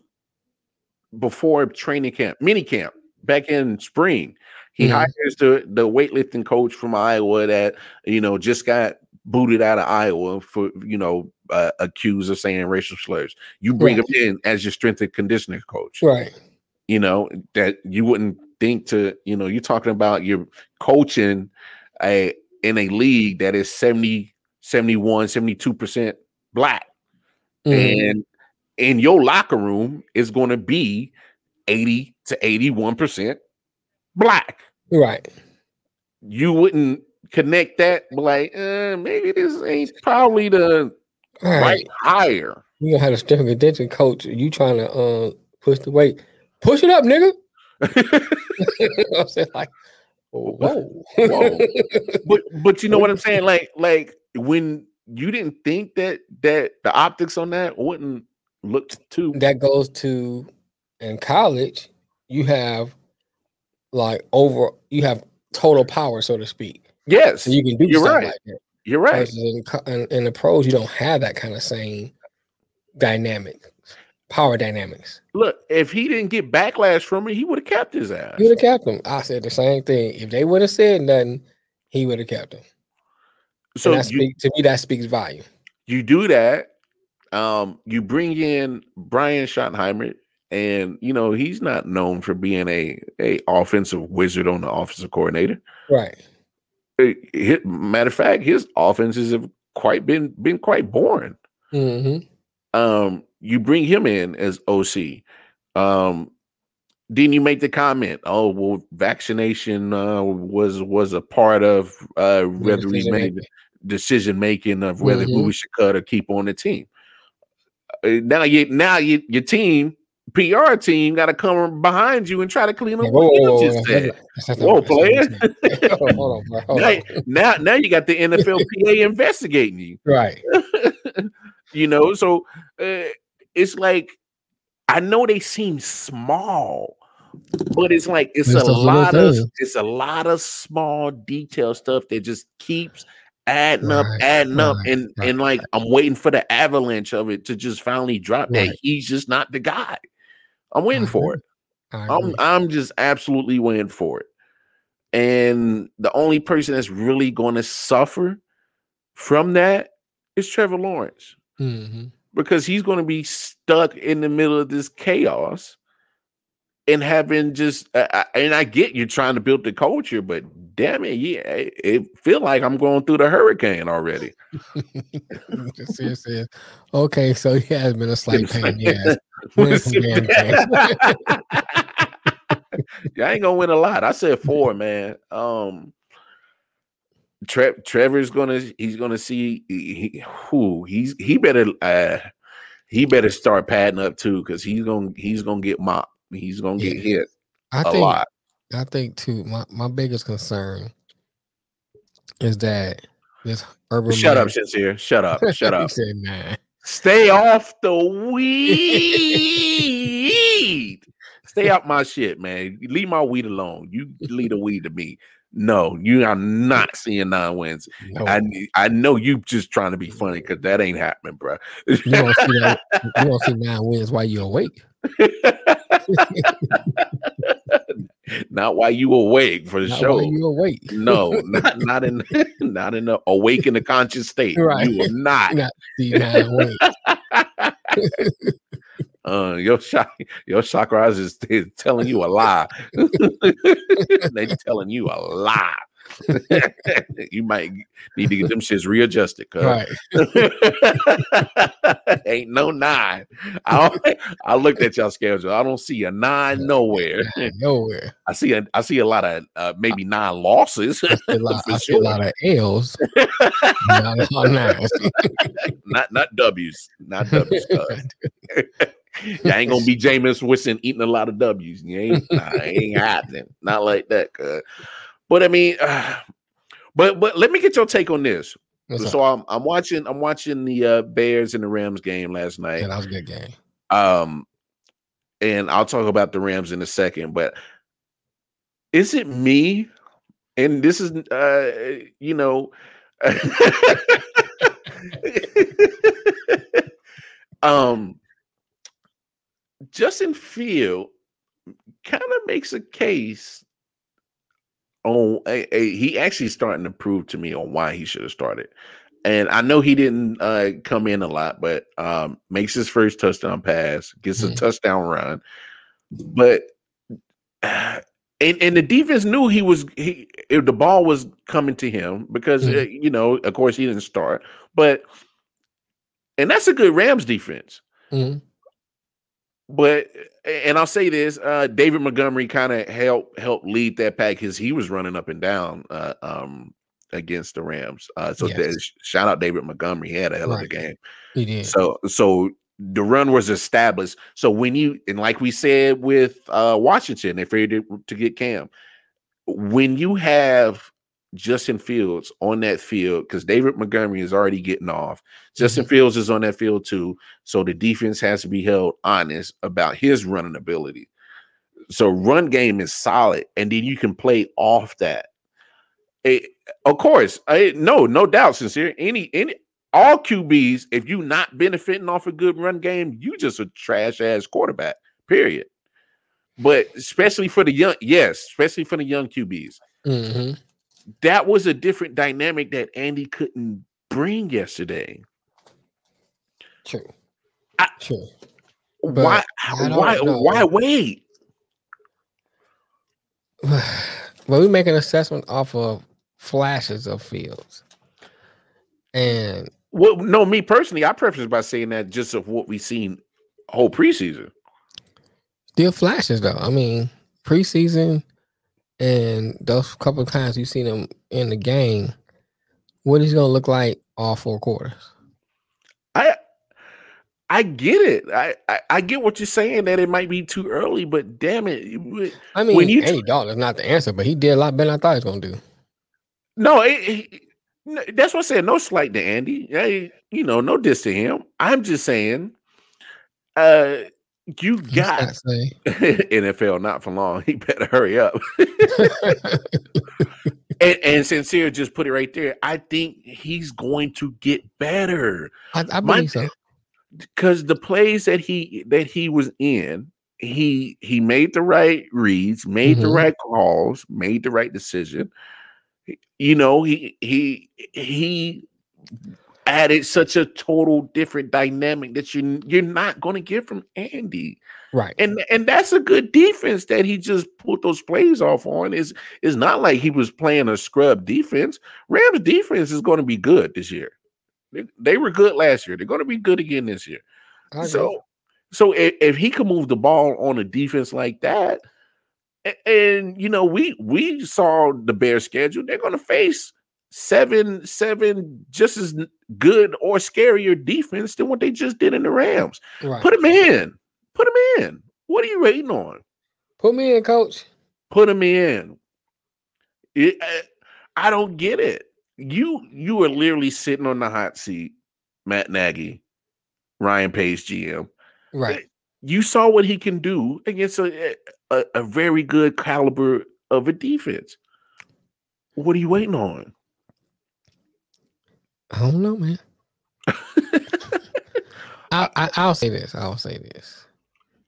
before training camp, mini camp back in spring, he mm-hmm. hires the the weightlifting coach from Iowa that you know just got booted out of Iowa for you know uh, accused of saying racial slurs. You bring right. him in as your strength and conditioning coach, right? You know that you wouldn't think to you know you're talking about you're coaching a in a league that is 70 71 72 percent black mm-hmm. and in your locker room is going to be 80 to 81 percent black Right. You wouldn't connect that, like, uh, maybe this ain't probably the right, right higher. You gonna have a strength conditioning coach. You trying to uh, push the weight? Push it up, nigga. [laughs] I'm saying like, whoa, whoa. [laughs] but but you know what I'm saying? Like like when you didn't think that that the optics on that wouldn't look too. That goes to in college. You have like over you have total power, so to speak. Yes, so you can do you're right. Like you're right. In, in, in, the pros, you don't have that kind of same dynamic, power dynamics. Look, if he didn't get backlash from it, he would have kept his ass. He would have kept him. I said the same thing. If they would have said nothing, he would have kept him. So you, speak, to me, that speaks volume. You do that. Um, you bring in Brian Schottenheimer and you know he's not known for being a a offensive wizard on the offensive coordinator. Right. It, matter of fact, his offenses have quite been been quite boring. Mm-hmm. Um, you bring him in as OC. Um, didn't you make the comment? Oh, well, vaccination uh, was was a part of uh, whether we made decision making of whether mm-hmm. we should cut or keep on the team. Uh, now you now you, your team PR team got to come behind you and try to clean up whoa, what you just said. Whoa, player! [laughs] [laughs] now, now, now you got the [laughs] NFLPA investigating you, right? you know, so uh, it's like I know they seem small, but it's like it's, it's a lot of it's a lot of small detail stuff that just keeps adding right, up, adding right, up, and right. and like I'm waiting for the avalanche of it to just finally drop that he's just not the guy. I'm waiting for it. I'm I'm just absolutely waiting for it. And the only person that's really going to suffer from that is Trevor Lawrence. Mm-hmm. Because he's going to be stuck in the middle of this chaos and having just uh, and I get you trying to build the culture, but damn it, yeah, it, it feel like I'm going through the hurricane already. [laughs] okay, so he has been a [laughs] slight pain. [laughs] Yeah, yeah, I ain't gonna win a lot. I said four, man. Um, Tre- Trevor's gonna he's gonna see he, who he's he better uh he better start padding up too because he's gonna he's gonna get mopped. He's gonna yeah. get hit I a think, lot. I think too. My my biggest concern is that this urban. Shut up, sincere. Shut up. [laughs] Shut up. said, nah. Stay off the weed. Stay [laughs] out my shit, man. Leave my weed alone. You leave the weed to me. No, you are not seeing nine wins. No. I I know you just trying to be funny because that ain't happening, bro. You don't see that. You don't see nine wins while you're awake. [laughs] not while you awake for the Not show. while you're awake. No, not not in [laughs] not in the awake in the conscious state. [laughs] Right. You will not. Not see nine wins. Uh, your shock, your chakras is, is telling you a lie. they telling you a lie. [laughs] [laughs] you might need to get them shits readjusted. Cause Right. [laughs] ain't no nine. I, I looked at y'all schedule. I don't see a nine nowhere. Nowhere. I see a I see a lot of uh, maybe nine losses. I see a lot, I see a lot of L's. not of not not W's, not W's. You ain't gonna be Jameis Winston eating a lot of W's. You ain't, nah, ain't [laughs] happening. Not like that. cuz. But I mean, [sighs] but but let me get your take on this. What's up? so I'm I'm watching I'm watching the uh, Bears and the Rams game last night. Yeah, that was a good game. Um, and I'll talk about the Rams in a second. But is it me? And this is, uh, you know, [laughs] [laughs] um, Justin Field kind of makes a case on a, a- he actually starting to prove to me on why he should have started. And I know he didn't uh, come in a lot, but um, makes his first touchdown pass, gets a Mhm. touchdown run. But [sighs] and and the defense knew he was he if the ball was coming to him because Mhm. uh, you know of course he didn't start, but and that's a good Rams defense. Mhm. But and I'll say this: uh, David Montgomery kind of helped help lead that pack because he was running up and down uh, um, against the Rams. Uh, so Yes. there's- shout out David Montgomery; he had a hell of a game. He did. So so the run was established. So when you and like we said with uh, Washington, they figured to, to get Cam. When you have Justin Fields on that field, because David Montgomery is already getting off. Justin Fields is on that field too. So the defense has to be held honest about his running ability. So run game is solid, and then you can play off that. Eh, of course, I, no, no doubt, sincere. Any any all QBs, if you not benefiting off a good run game, you just a trash ass quarterback. Period. But especially for the young, yes, especially for the young QBs, hmm that was a different dynamic that Andy couldn't bring yesterday. True. I- True. why? Why? know. Why wait? [sighs] but we make an assessment off of flashes of fields. And Well, no, me personally, I preface by saying that just of what we've seen whole preseason. still flashes though. I mean, preseason and those couple of times you've seen him in the game, what is he gonna look like all four quarters? I I get it. I, I I get what you're saying that it might be too early, but damn it, I mean, When you Andy Dalton is not the answer, but he did a lot better than I thought he was gonna do. no, it, it- that's what I said. No slight to Andy. Hey, you know, no diss to him. I'm just saying, uh, you got. [laughs] NFL not for long. [laughs] He better hurry up. [laughs] and, and sincere, just put it right there. I think he's going to get better. I, I My- believe so. because the plays that he that he was in, he he made the right reads, made the Mhm. right calls, made the right decision. You know, he he he added such a total different dynamic that you you're not going to get from Andy. Right. And and that's a good defense that he just put those plays off on. Is is not like he was playing a scrub defense. Rams defense is going to be good this year. They, they were good last year. They're going to be good again this year. So so if, if he can move the ball on a defense like that, a- and, you know, we we saw the Bears schedule, they're going to face seven seven just as good or scarier defense than what they just did in the Rams. right. Put him in. Put him in. What are you waiting on? Put me in, coach. Put him in. It- I- I don't get it. You you are literally sitting on the hot seat, Matt Nagy, Ryan Pace GM. Right. Eh, you saw what he can do against a a, a very good caliber of a defense. What are you waiting on? I don't know, man. I, I I'll say this. I'll say this.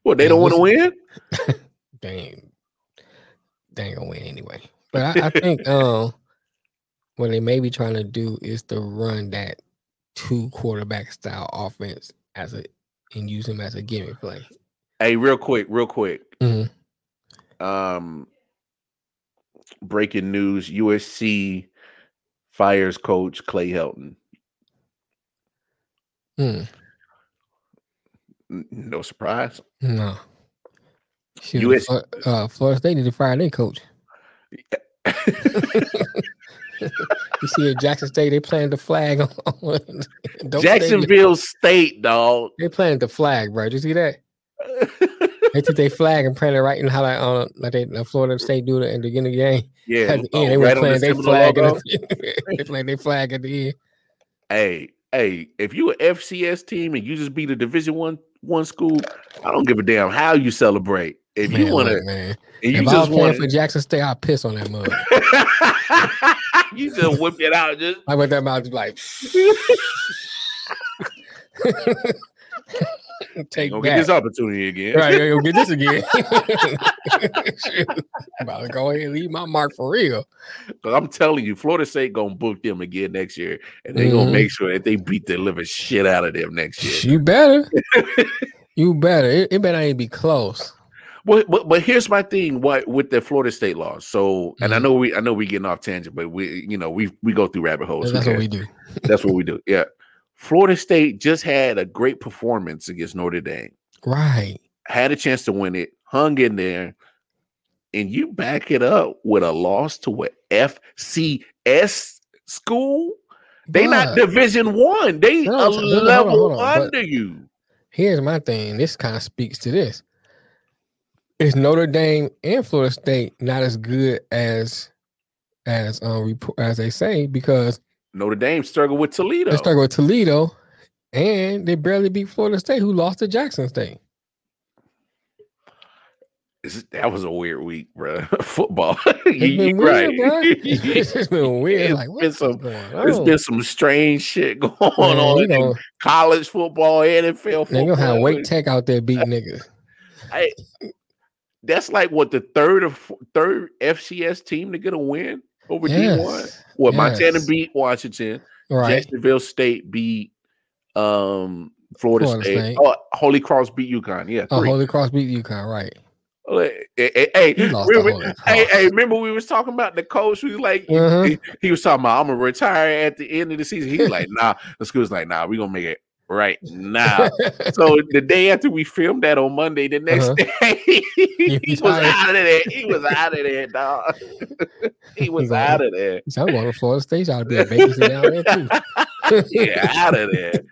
What they don't want to win? [laughs] Dang, they ain't gonna win anyway. But I, I think [laughs] um what they may be trying to do is to run that two quarterback style offense as a and use him as a gimmick play. Hey, real quick, real quick. Mhm. Um, breaking news: USC fires coach Clay Helton. Hmm. No surprise. No. Shoot, US uh, Florida State need to fire their coach. [laughs] You see at Jackson State, they planted the flag on. on [laughs] Jacksonville State, dog. They planted the flag, bro. Did you see that? [laughs] They took their flag and planted it right in how like on like they the Florida State do in the beginning of the game. yeah, At the end, they were right on the planting their flag. The, [laughs] they planted their flag at the end. hey, hey, if you an FCS team and you just beat a Division One one school, I don't give a damn how you celebrate. If you want to, man. and you if I was just playing want for Jackson State, I'd piss on that mug. [laughs] you just whip it out. Just I went that mouth like [laughs] [laughs] take gonna get this opportunity again. Right, you'll get this [laughs] again. [laughs] About to go ahead and leave my mark for real. Because I'm telling you, Florida State gonna book them again next year, and they gonna Mhm. make sure that they beat the living shit out of them next year. You better. you better. It, it better even be close. But, but but here's my thing: what with the Florida State laws? So, and I Mhm. know we I know we getting off tangent, but we you know we we go through rabbit holes. That's what we do. That's what we do. Yeah, Florida State just had a great performance against Notre Dame. Right. Had a chance to win it, hung in there, and you back it up with a loss to a FCS school. They not Division One. They No, a hold on, hold on, level hold on, but- under you. here's my thing. This kind of speaks to this. Is Notre Dame and Florida State not as good as as um as they say because Notre Dame struggled with Toledo. they struggle with Toledo and they barely beat Florida State, who lost to Jackson State. This- that was a weird week, bro. [laughs] Football. It's been weird, bro. right. [laughs] it's just been weird. It's Like been some- on? been some strange shit [laughs] going Man, on in know, college football, NFL they football. gonna have Wake Tech out there beating niggas. I- that's like what the third or f- third FCS team to get a win over D1. Yes. What Montana yes. beat Washington, Right. Jacksonville State beat um Florida, Florida State. State. Oh, Holy Cross beat UConn. Yeah, Oh. Holy Cross beat UConn, right. [laughs] Hey, hey, hey, remember, hey, hey, remember we was talking about the coach who like he- Uh-huh. he, he was talking about I'm gonna retire at the end of the season. He's like, nah, the school's like, nah, we're gonna make it right now. [laughs] so the day after we filmed that on Monday, the next Uh-huh. day [laughs] he, He was out of there. He was out of there, dog. [laughs] he was like, out of there. So I'm going to Florida State. Y'all be a vacancy down there too. Yeah, out of there.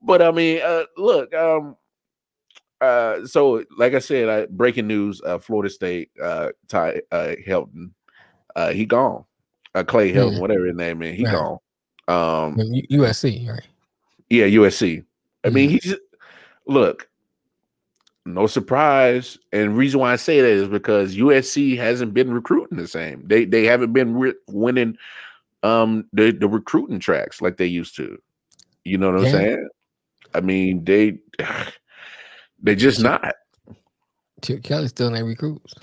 But I mean, uh, look, um, uh, so like I said, I, breaking news: uh, Florida State, uh, Ty uh, Helton, uh, he gone. Uh, Clay Helton, Mhm. whatever his name is, he Right. gone. Um, USC, right? Yeah, USC. I mean, Mhm. he's look, no surprise. And reason why I say that is because USC hasn't been recruiting the same. They they haven't been re- winning um the the recruiting tracks like they used to. You know what I'm saying? I mean, they [sighs] they just not. Chip Kelly still in their recruits.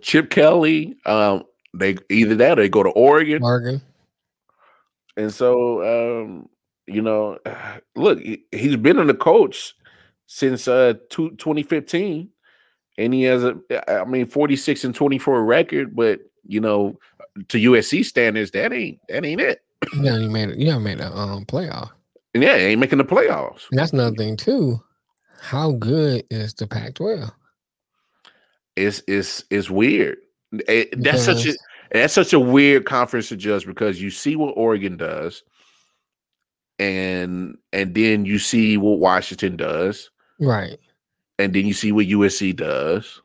Chip Kelly, um, they either that or they go to Oregon. Oregon. And so, um, you know, [sighs] look, he, he's been in the coach since uh two, 2015, and he has a, I mean, 46 and 24 record, but you know, to USC standards, that ain't that ain't it. Yeah, You made it. You haven't made a um playoff. And yeah, ain't making the playoffs. And that's another thing too. How good is the Pac-12? It's it's it's weird. It- that's such a that's such a weird conference to judge because you see what Oregon does, and and then you see what Washington does. Right. and then you see what USC does.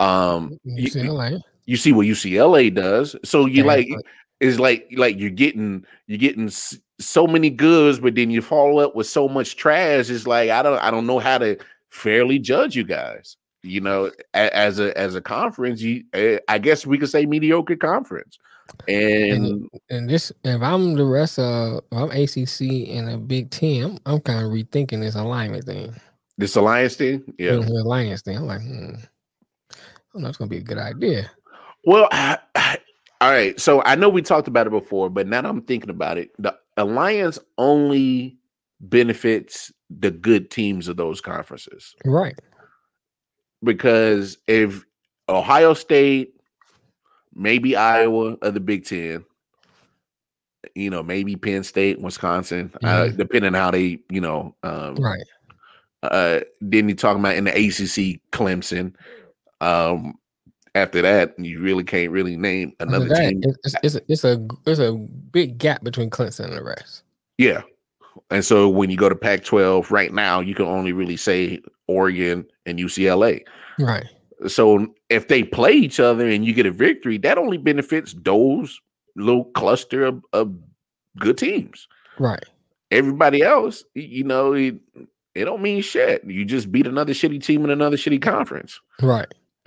Um, you, UCLA. you see what UCLA does. So you Yeah, like but- it's like like you're getting you're getting so many goods, but then you follow up with so much trash. It's like I don't I don't know how to fairly judge you guys. You know, as a as a conference, you eh, I guess we could say mediocre conference. And And, and this, if I'm the rest of, I'm ACC and a Big Ten, I'm, I'm kind of rethinking this alignment thing. this alliance thing, yeah. Mhm, alliance thing. I'm like, hmm, I don't know, it's gonna be a good idea. Well, [sighs] all right. So I know we talked about it before, but now I'm thinking about it. The alliance only benefits the good teams of those conferences Right. because if Ohio State, maybe Iowa of the Big Ten, you know, maybe Penn State, Wisconsin, uh, Mhm. depending on how they, you know, um, Right. uh then you talking about in the ACC Clemson um after that you really can't really name another that, team it's, it's, a, it's a it's a big gap between Clemson and the rest. yeah and so when you go to Pac 12 right now you can only really say Oregon and UCLA Right. So if they play each other and you get a victory that only benefits those little cluster of, of good teams Right. everybody else you know it, it don't mean shit you just beat another shitty team in another shitty conference Right. [laughs]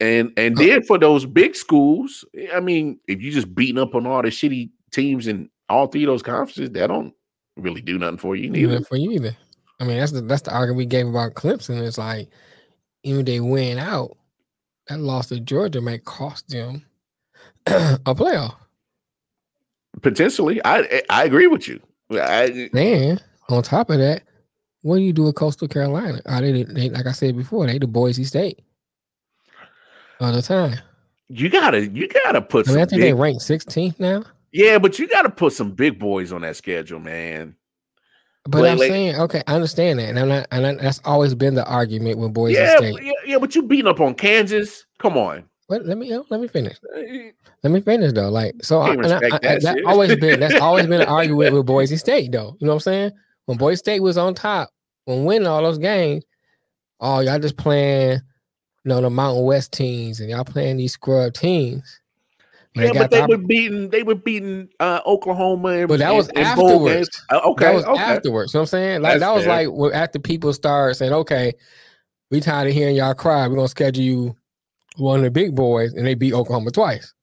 and and then for those big schools, I mean, if you just beating up on all the shitty teams in all three of those conferences, that don't really do nothing for you neither. Even for you either. I mean, that's the that's the argument we gave about Clemson. It's like even if they win out, that loss to Georgia might cost them [clears throat] a playoff. Potentially, I I agree with you. I, Then on top of that, what do you do with Coastal Carolina? Are they, they like I said before, they the Boise State all the time. you gotta you gotta put I mean, some I think they big, rank 16th now. yeah, but you gotta put some big boys on that schedule, man. But I'm saying, okay, I understand that, and I'm not, and I, that's always been the argument with Boise yeah, State. yeah, yeah, but you beating up on Kansas. Come on. But let me let me finish. Eh, Let me finish though. Like so, I, I, I, that always been that's always been an [laughs] argument with Boise State though. You know what I'm saying? When Boise State was on top, when winning all those games, oh y'all just playing, you know, the Mountain West teams and y'all playing these scrub teams. When Yeah, but they top- were beating they were beating uh, Oklahoma and But that was and afterwards. Uh, okay, that was okay. afterwards. You know what I'm saying? Like That's that was fair. like when- after people start saying, okay, we tired of hearing y'all cry. We're gonna schedule you one of the big boys, and they beat Oklahoma twice.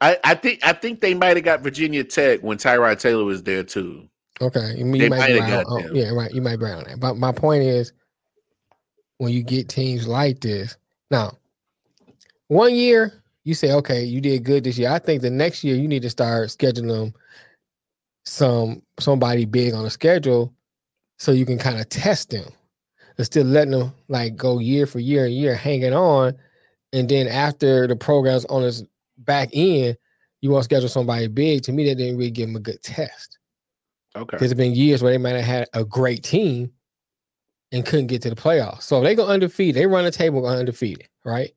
I, I think I think they might have got Virginia Tech when Tyrod Taylor was there too. Okay, you, They might have right. got on- them. yeah, right. You might be right on that. But my point is, when you get teams like this, now, one year you say, okay, you did good this year. I think the next year you need to start scheduling them some somebody big on the schedule, so you can kind of test them. Instead of letting them like go year for year and year hanging on, and then after the program's on its back end, you want to schedule somebody big. To me, that didn't really give them a good test. Okay. Because it's been years where they might have had a great team and couldn't get to the playoffs. So if they go undefeated, they run the table going undefeated, right?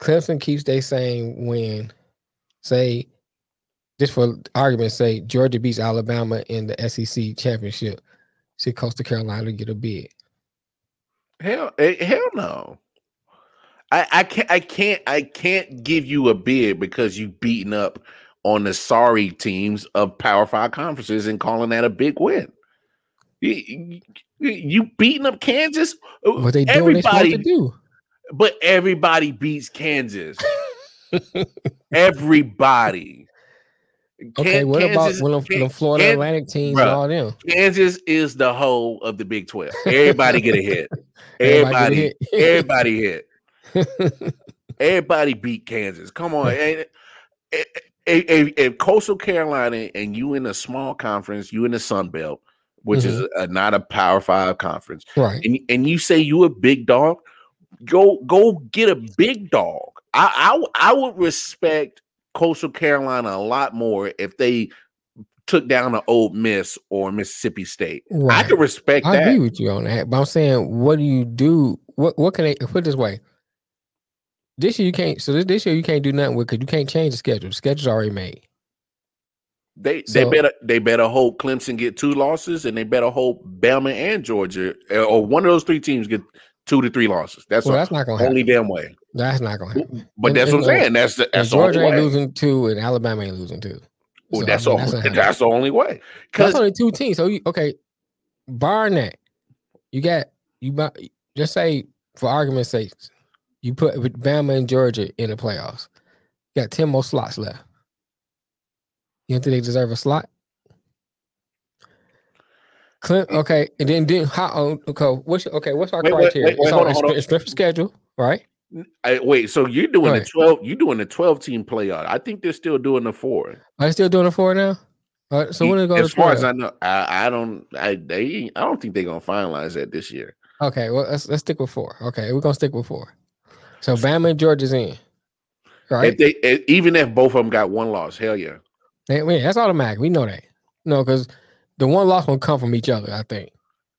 Clemson keeps they saying win. Say, just for argument's sake, Georgia beats Alabama in the SEC championship. See Coastal Carolina get a bid. Hell, eh, hell no. I, I can't I can't I can't give you a bid because you beaten up on the sorry teams of Power Five conferences and calling that a big win. You, you, beating up Kansas? What they doing? They everybody, do. But everybody beats Kansas. everybody. Okay, what Kansas- about when the, Florida Kan- Atlantic teams bruh. all them? Kansas is the whole of the Big Twelve. Everybody get a hit. [laughs] Everybody, everybody hit. [laughs] hit. [laughs] Everybody beat Kansas. Come on. And- If, if, if Coastal Carolina and you in a small conference, you in the Sun Belt, which is mm-hmm. a, not a Power Five conference, right. and, and you say you a big dog, go go get a big dog. I I, I would respect Coastal Carolina a lot more if they took down an Ole Miss or Mississippi State. I Right. could respect I that. agree with you on that, but I'm saying, what do you do? What what can they put this way? This year you can't. So this, this year you can't do nothing with because you can't change the schedule. The schedule's already made. They they better they better hope Clemson get two losses, and they better hope Bama and Georgia or one of those three teams get two to three losses. That's Well, the that's not gonna happen. only damn way. That's not gonna happen. But And- that's what I'm saying. That's the And that's the Georgia only ain't way. losing two, and Alabama ain't losing two. Well, So, that's I mean, all. not [laughs] That's, the only way. That's Because only two teams. So you okay? Barring that, you got you. Just say for argument's sake, You put Bama and Georgia in the playoffs. You got 10 more slots left. You don't think they deserve a slot? Clint, okay, and then then how? oh, Okay, what's okay? What's our Wait, criteria? wait, wait, it's on on, on. it's schedule, right? I, wait, so you're doing Go the 12, you're doing the 12 team playoff. I think they're still doing the four. Are they still doing it four now? All right, so when it goes as far as I know, I, I don't I they I don't think they're gonna finalize that this year. Okay, well let's let's stick with four. Okay, we're gonna stick with four. So Bama and Georgia's in, right? If they if- even if both of them got one loss, hell yeah. They- we- that's automatic. We know that. No, because the one loss will come from each other. I think.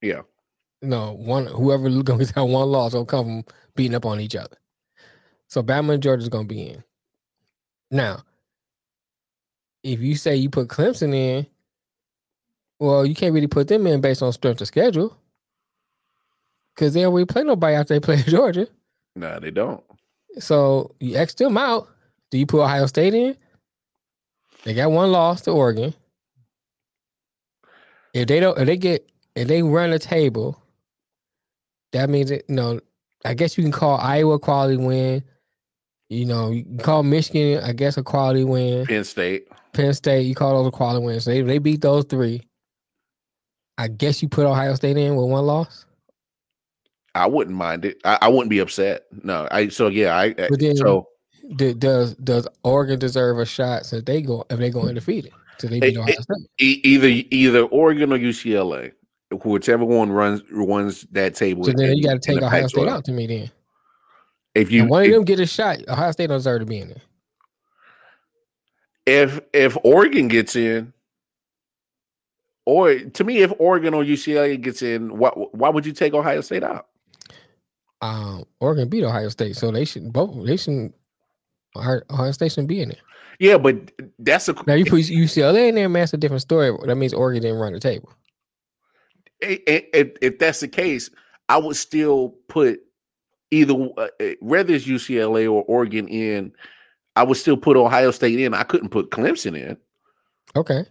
Yeah. No one, whoever [laughs] gonna one loss will come from beating up on each other. So Bama and Georgia's gonna be in. Now, if you say you put Clemson in, well, you can't really put them in based on strength of schedule. Cause they don't really play nobody after they [laughs] play Georgia. No, they don't. So you X them out. Do you put Ohio State in? They got one loss to Oregon. If they don't, if they get, if they run the table, that means that you know. I guess you can call Iowa a quality win. You know, you can call Michigan, I guess, a quality win. Penn State. Penn State, you call those a quality wins. So they they beat those three. I guess you put Ohio State in with one loss. I wouldn't mind it. I, I wouldn't be upset. No, I so yeah, I then- so does does Oregon deserve a shot since they go if they go undefeated? So they beat Ohio State. either either Oregon or UCLA, whichever one runs runs that table. So then you got to take Ohio State Pac-12. out to me then. If You, you one of them get a shot. Ohio State don't deserve to be in there. if if Oregon gets in, or to me, if Oregon or UCLA gets in, why why would you take Ohio State out? Um, Oregon beat Ohio State, so they should both. They should. Ohio Ohio State shouldn't be in there. Yeah, but that's a Now you [laughs] put UCLA in there, man. That's a different story. That means Oregon didn't run the table. if, if that's the case, I would still put either uh, uh, whether it's UCLA or Oregon in. I would still put Ohio State in. I couldn't put Clemson in Okay,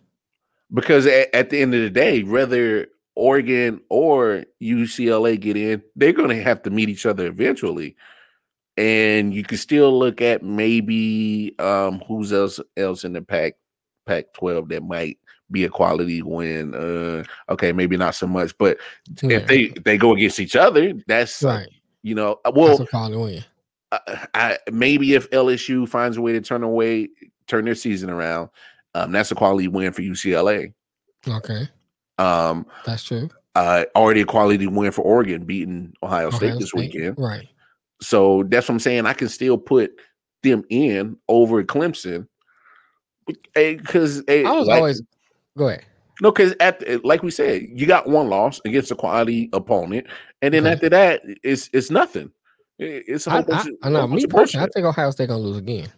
because at, at the end of the day, whether Oregon or UCLA get in, they're going to have to meet each other eventually. And you can still look at maybe um, who's else else in the Pac Pac twelve that might be a quality win. Uh, okay, maybe not so much, but Yeah. if they if they go against each other, that's right. you know. uh, Well, quality win. I, I, maybe if LSU finds a way to turn away, turn their season around, um, that's a quality win for UCLA. Okay, Um, that's true. uh, already a quality win for Oregon beating Ohio State Ohio this State, weekend. right? So that's what I'm saying. I can still put them in over Clemson because I was like, always go ahead. no, because at like we said, you got one loss against a quality opponent, and then Okay. after that, it's it's nothing. It's a I, whole I, bunch of, I bunch me of personally. I think Ohio State gonna lose again.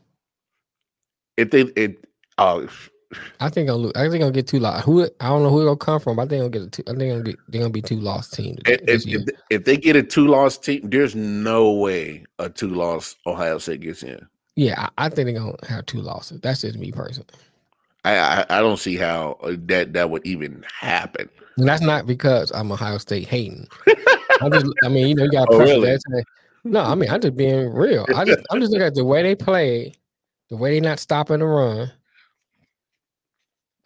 if they it oh I think gonna lose. I think gonna get two lost. Who I don't know who it'll come from. But I think gonna get a two. I think gonna get they're gonna be two lost team today, if, if, if, they get a two loss team, there's no way a two loss Ohio State gets in. Yeah, I, I think they're gonna have two losses. That's just me personally. I I, I don't see how uh, that that would even happen. And that's not because I'm Ohio State hating. [laughs] I just, I mean, you know, you got Oh, really? there. No, I mean, I'm just being real. I just, I'm just looking at the way they play, the way they're not stopping the run.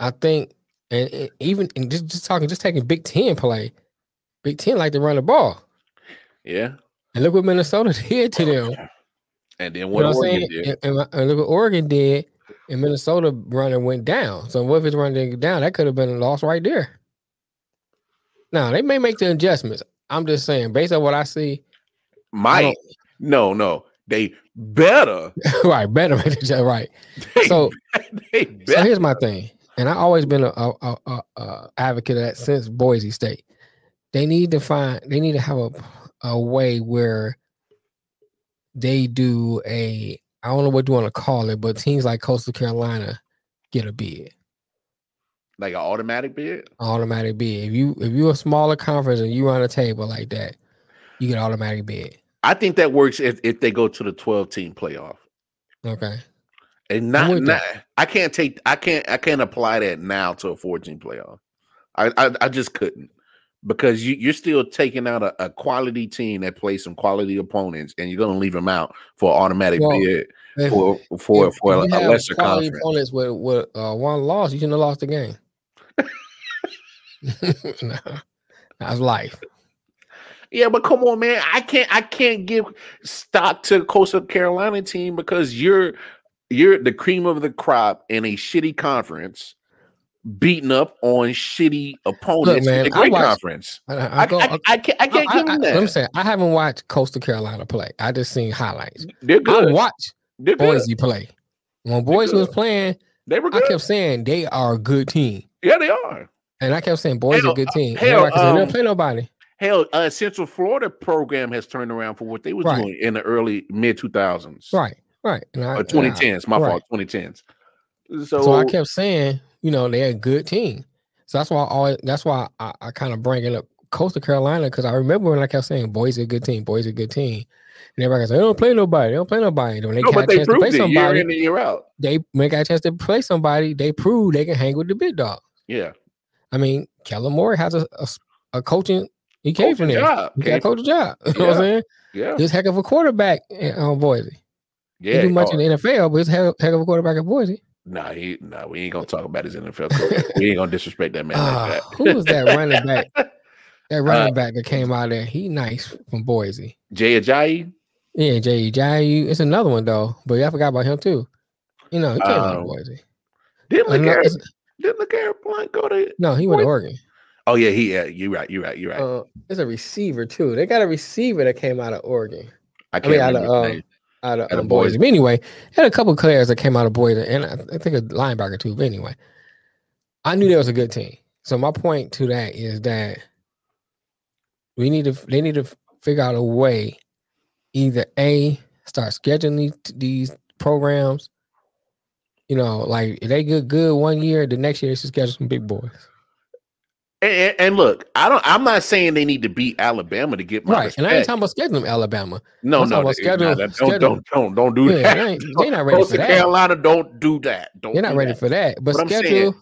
I think, and, and even and just, just talking, just taking Big Ten play, Big Ten like to run the ball, Yeah, and look what Minnesota [laughs] did to them. and then You what know what Oregon did. And, and, and look what Oregon did, and Minnesota running went down. So what if it's running down? That could have been a loss right there. Now they may make the adjustments. I'm just saying, based on what I see, Might no no they better [laughs] right, better make [laughs] the right. They So- they So here's my thing, and I've always been a, a, a, a, a advocate of that since Boise State. They need to find, they need to have a a way where they do a, I don't know what you want to call it, but teams like Coastal Carolina get a bid. like an automatic bid. automatic bid. If you if you're a smaller conference and you run a table like that, you get automatic bid. I think that works if, if they go to the 12 team playoff. Okay. And not, not. I can't take I can't I can't apply that now to a 14 playoff. I, I I just couldn't because you, you're still taking out a, a quality team that plays some quality opponents, and you're going to leave them out for automatic well, bid for for if, for a, a lesser quality conference. opponents with with uh, one loss, you shouldn't have lost the game. [laughs] nah, that's life. Yeah, but come on, man. I can't I can't give stock to Coastal Carolina team because you're you're the cream of the crop in a shitty conference, beating up on shitty opponents man, in great I watched- conference. [laughs] I, I, I, go, I, I can't I can't I, give I, them let me say, I haven't watched Coastal Carolina play. I just seen highlights. They're I good. watched They're good. Boise play. When Boise was playing, They were I kept saying they are a good team. yeah, they are. And I kept saying Boise Hell, a good team. hell, said, they um, don't play nobody. Hell, uh, Central Florida program has turned around for what they were Right. doing in the early mid 2000s. Right, right. And I, Or I- 2010s. My right. fault. 2010s. So, So I kept saying, you know, they're a good team. So that's why I always that's why I, I kind of bring it up Coastal Carolina because I remember when I kept saying Boise a good team, Boise a good team. And everybody said, they don't play nobody, they don't play nobody. And when they no, got but a they chance to play it year somebody, in and year out. they when they got a chance to play somebody, they prove they can hang with the big dog. Yeah. I mean, Kellen Moore has a, a, a coaching, he came from Coaching there. job. He got Came a coaching job. [laughs] You know what I'm saying? Yeah. He's a heck of a quarterback in uh, Boise. He Yeah. do much oh, in the NFL, but he's a heck, of a quarterback at Boise. Nah, he, nah, we ain't gonna talk about his NFL career. we ain't gonna disrespect that man Ah, like who was that running back? [laughs] that. That running back that came out there, he nice from Boise. Jay Ajayi. Yeah, Jay Jayu. It's another one though, but I forgot about him too. You know, he came out of Um, Boise. Didn't LeGarrette, didn't LeGarrette Blunt go to? No, he went to Oregon. Oh yeah, he. Yeah, you're right. You're right. You're right. Uh, there's a receiver too. They got a receiver that came out of Oregon, I I can't mean, out of uh. Out of Out of Boise. Boise. But anyway, had a couple players that came out of Boise, and I, I think a linebacker too. But anyway, I knew there was a good team. So my point to that is that we need to they need to figure out a way, either a start scheduling these, these programs. You know, like if they get good one year, the next year they should schedule some big boys. And, and- look, I don't. I'm not saying they need to beat Alabama to get my Right. And I ain't talking about scheduling Alabama. No, I'm no, about they- schedule- nah, that- schedule. don't, don't, don't, don't do Yeah, that. they ain't- they not [laughs] ready for that. Carolina, don't do that. Don't. They're not do ready that. for that. But I'm schedule saying-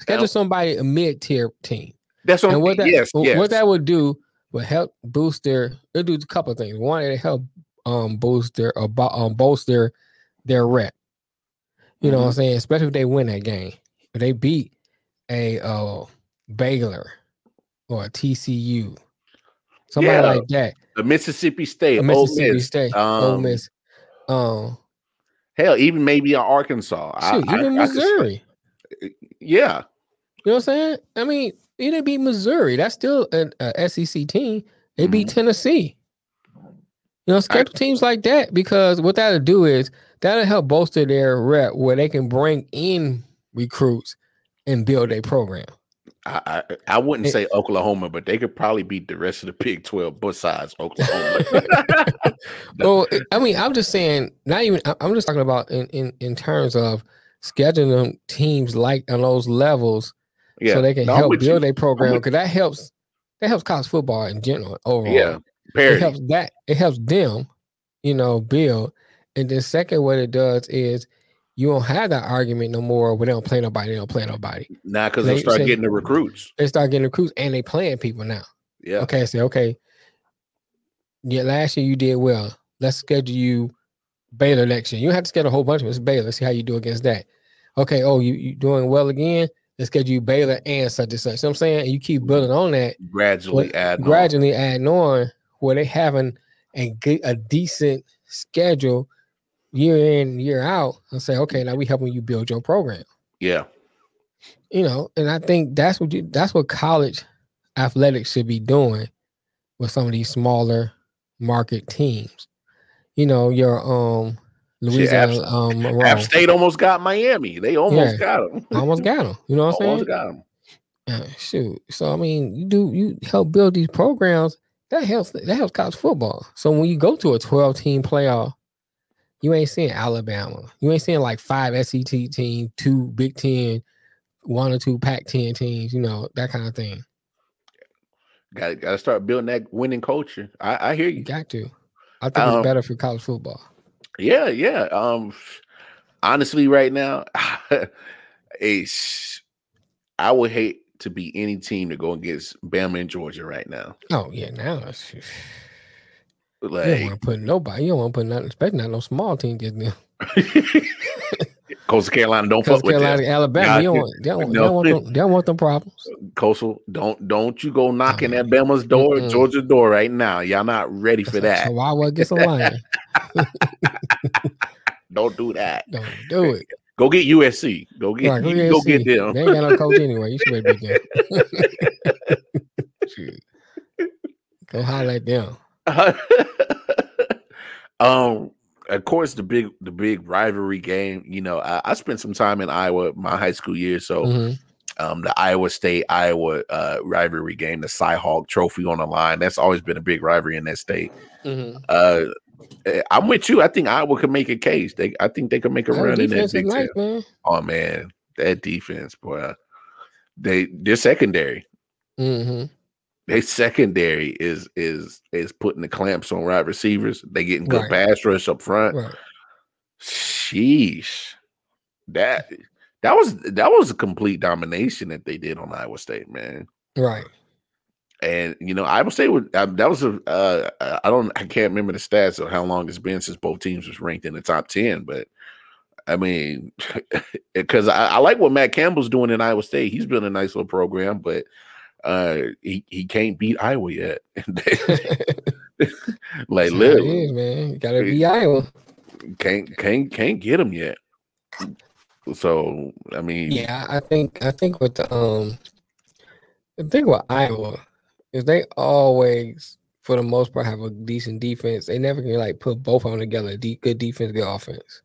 schedule Now- somebody a mid tier team. That's what. And what that yes, wh- yes. what that would do would help boost their it'll do a couple of things. One, it'll help um boost their or bo- um bolster their rep. You know what I'm Mhm. saying? Especially if they win that game. If they beat a uh Baylor or TCU, somebody Yeah. like that, the Mississippi State, a Ole Mississippi Miss, State, Ole um, Miss, um, hell, even maybe Arkansas. Shoot, I- even I could say- Missouri. yeah, You know what I'm saying? I mean, they didn't beat Missouri. That's still an a SEC team. They beat Tennessee. You know, schedule teams like that because what that'll do is that'll help bolster their rep where they can bring in recruits and build a program. I, I I wouldn't say Oklahoma, but they could probably beat the rest of the Big Twelve besides Oklahoma. [laughs] Well, I mean, I'm just saying, not even. I'm just talking about in in, in terms of scheduling them teams like on those levels yeah, so they can No, help build a program because that helps. That helps college football in general overall. Yeah, it helps that it helps them, you know, build. And then second, what it does is you don't have that argument no more when they don't play nobody, they don't play nobody. Nah, because they they'll start say- getting the recruits. They start getting recruits and they playing people now. Yeah, Okay, say okay. Yeah, last year you did well. Let's schedule you Baylor next year. You have to schedule a whole bunch of them. It's Baylor. See how you do against that. Okay, oh, you you doing well again. Let's schedule you Baylor and such and such. You know what I'm saying? And you keep building on that. gradually add. gradually adding on where they having a a decent schedule year in year out and say okay now we helping you build your program Yeah, you know and i think that's what you that's what college athletics should be doing with some of these smaller market teams you know your um louisiana App- um [laughs] App Monroe State almost got Miami. They almost Yeah. got them. [laughs] almost got them you know what i'm saying almost got them. Yeah, shoot. So I mean, you do you help build these programs that helps that helps college football. So when you go to a 12 team playoff, you ain't seeing Alabama. You ain't seeing like five SEC teams, two Big Ten, one or two Pac 10 teams, you know, that kind of thing. Got got to start building that winning culture. I, I hear You you. got to. I think Um, it's better for college football. Yeah, yeah. Um, honestly, right now, [laughs] it's I would hate to be any team to go against Bama and Georgia right now. Oh yeah, now it's like, you don't want to put nobody. You don't want to put nothing, especially not no small team just now. [laughs] Coastal Carolina don't fuck Carolina, with them. Alabama, you don't, want, they, don't, they, don't want them, they don't want them problems. Coastal, don't don't you go knocking at Bama's door, Mm-mm. Georgia's door right now. Y'all not ready for that. So why would get some lion? [laughs] [laughs] Don't do that. Don't do it. Go get USC. Go get Right, you can go get them. They ain't got no coach anyway. You should be there. Go holler at [laughs] um of course the big the big rivalry game you know I, I spent some time in iowa my high school years so Mhm. um the iowa state iowa uh rivalry game the cyhawk trophy on the line that's always been a big rivalry in that state Mhm. uh eh, i'm with you i think iowa could make a case they i think they could make a That run in that big nice, man. oh man that defense boy they they're secondary hmm their secondary is is is putting the clamps on wide receivers. They getting good Right. pass rush up front. Right. Sheesh, that that was that was a complete domination that they did on Iowa State, man. Right. And you know, Iowa State would uh, that was a uh, I don't I can't remember the stats of how long it's been since both teams was ranked in the top ten, but I mean, [laughs] because I, I like what Matt Campbell's doing in Iowa State. He's building a nice little program, but uh, he he can't beat Iowa yet. [laughs] [laughs] like, That's how literally, is, man. You gotta be Iowa. can't can't can't get him yet. So I mean, Yeah, I think I think with the um the thing with Iowa is they always for the most part have a decent defense. They never can like put both of them together. De- good defense, good offense.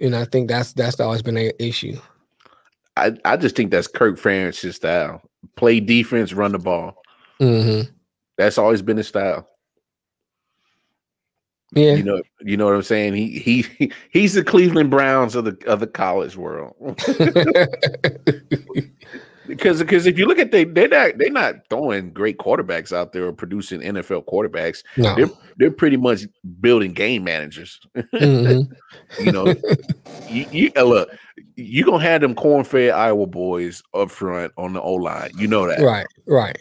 And I think that's that's always been an issue. I I just think that's Kirk Ferentz's style: play defense, run the ball. Mm-hmm. That's always been his style. Yeah. You know, you know what I'm saying. He he he's the Cleveland Browns of the of the college world. [laughs] [laughs] because because if you look at they they're not they're not throwing great quarterbacks out there or producing NFL quarterbacks. no. They're they're pretty much building game managers. Mhm. [laughs] You know, you, you uh, look, you gonna have them corn fed Iowa boys up front on the O line. You know that, Right. Right.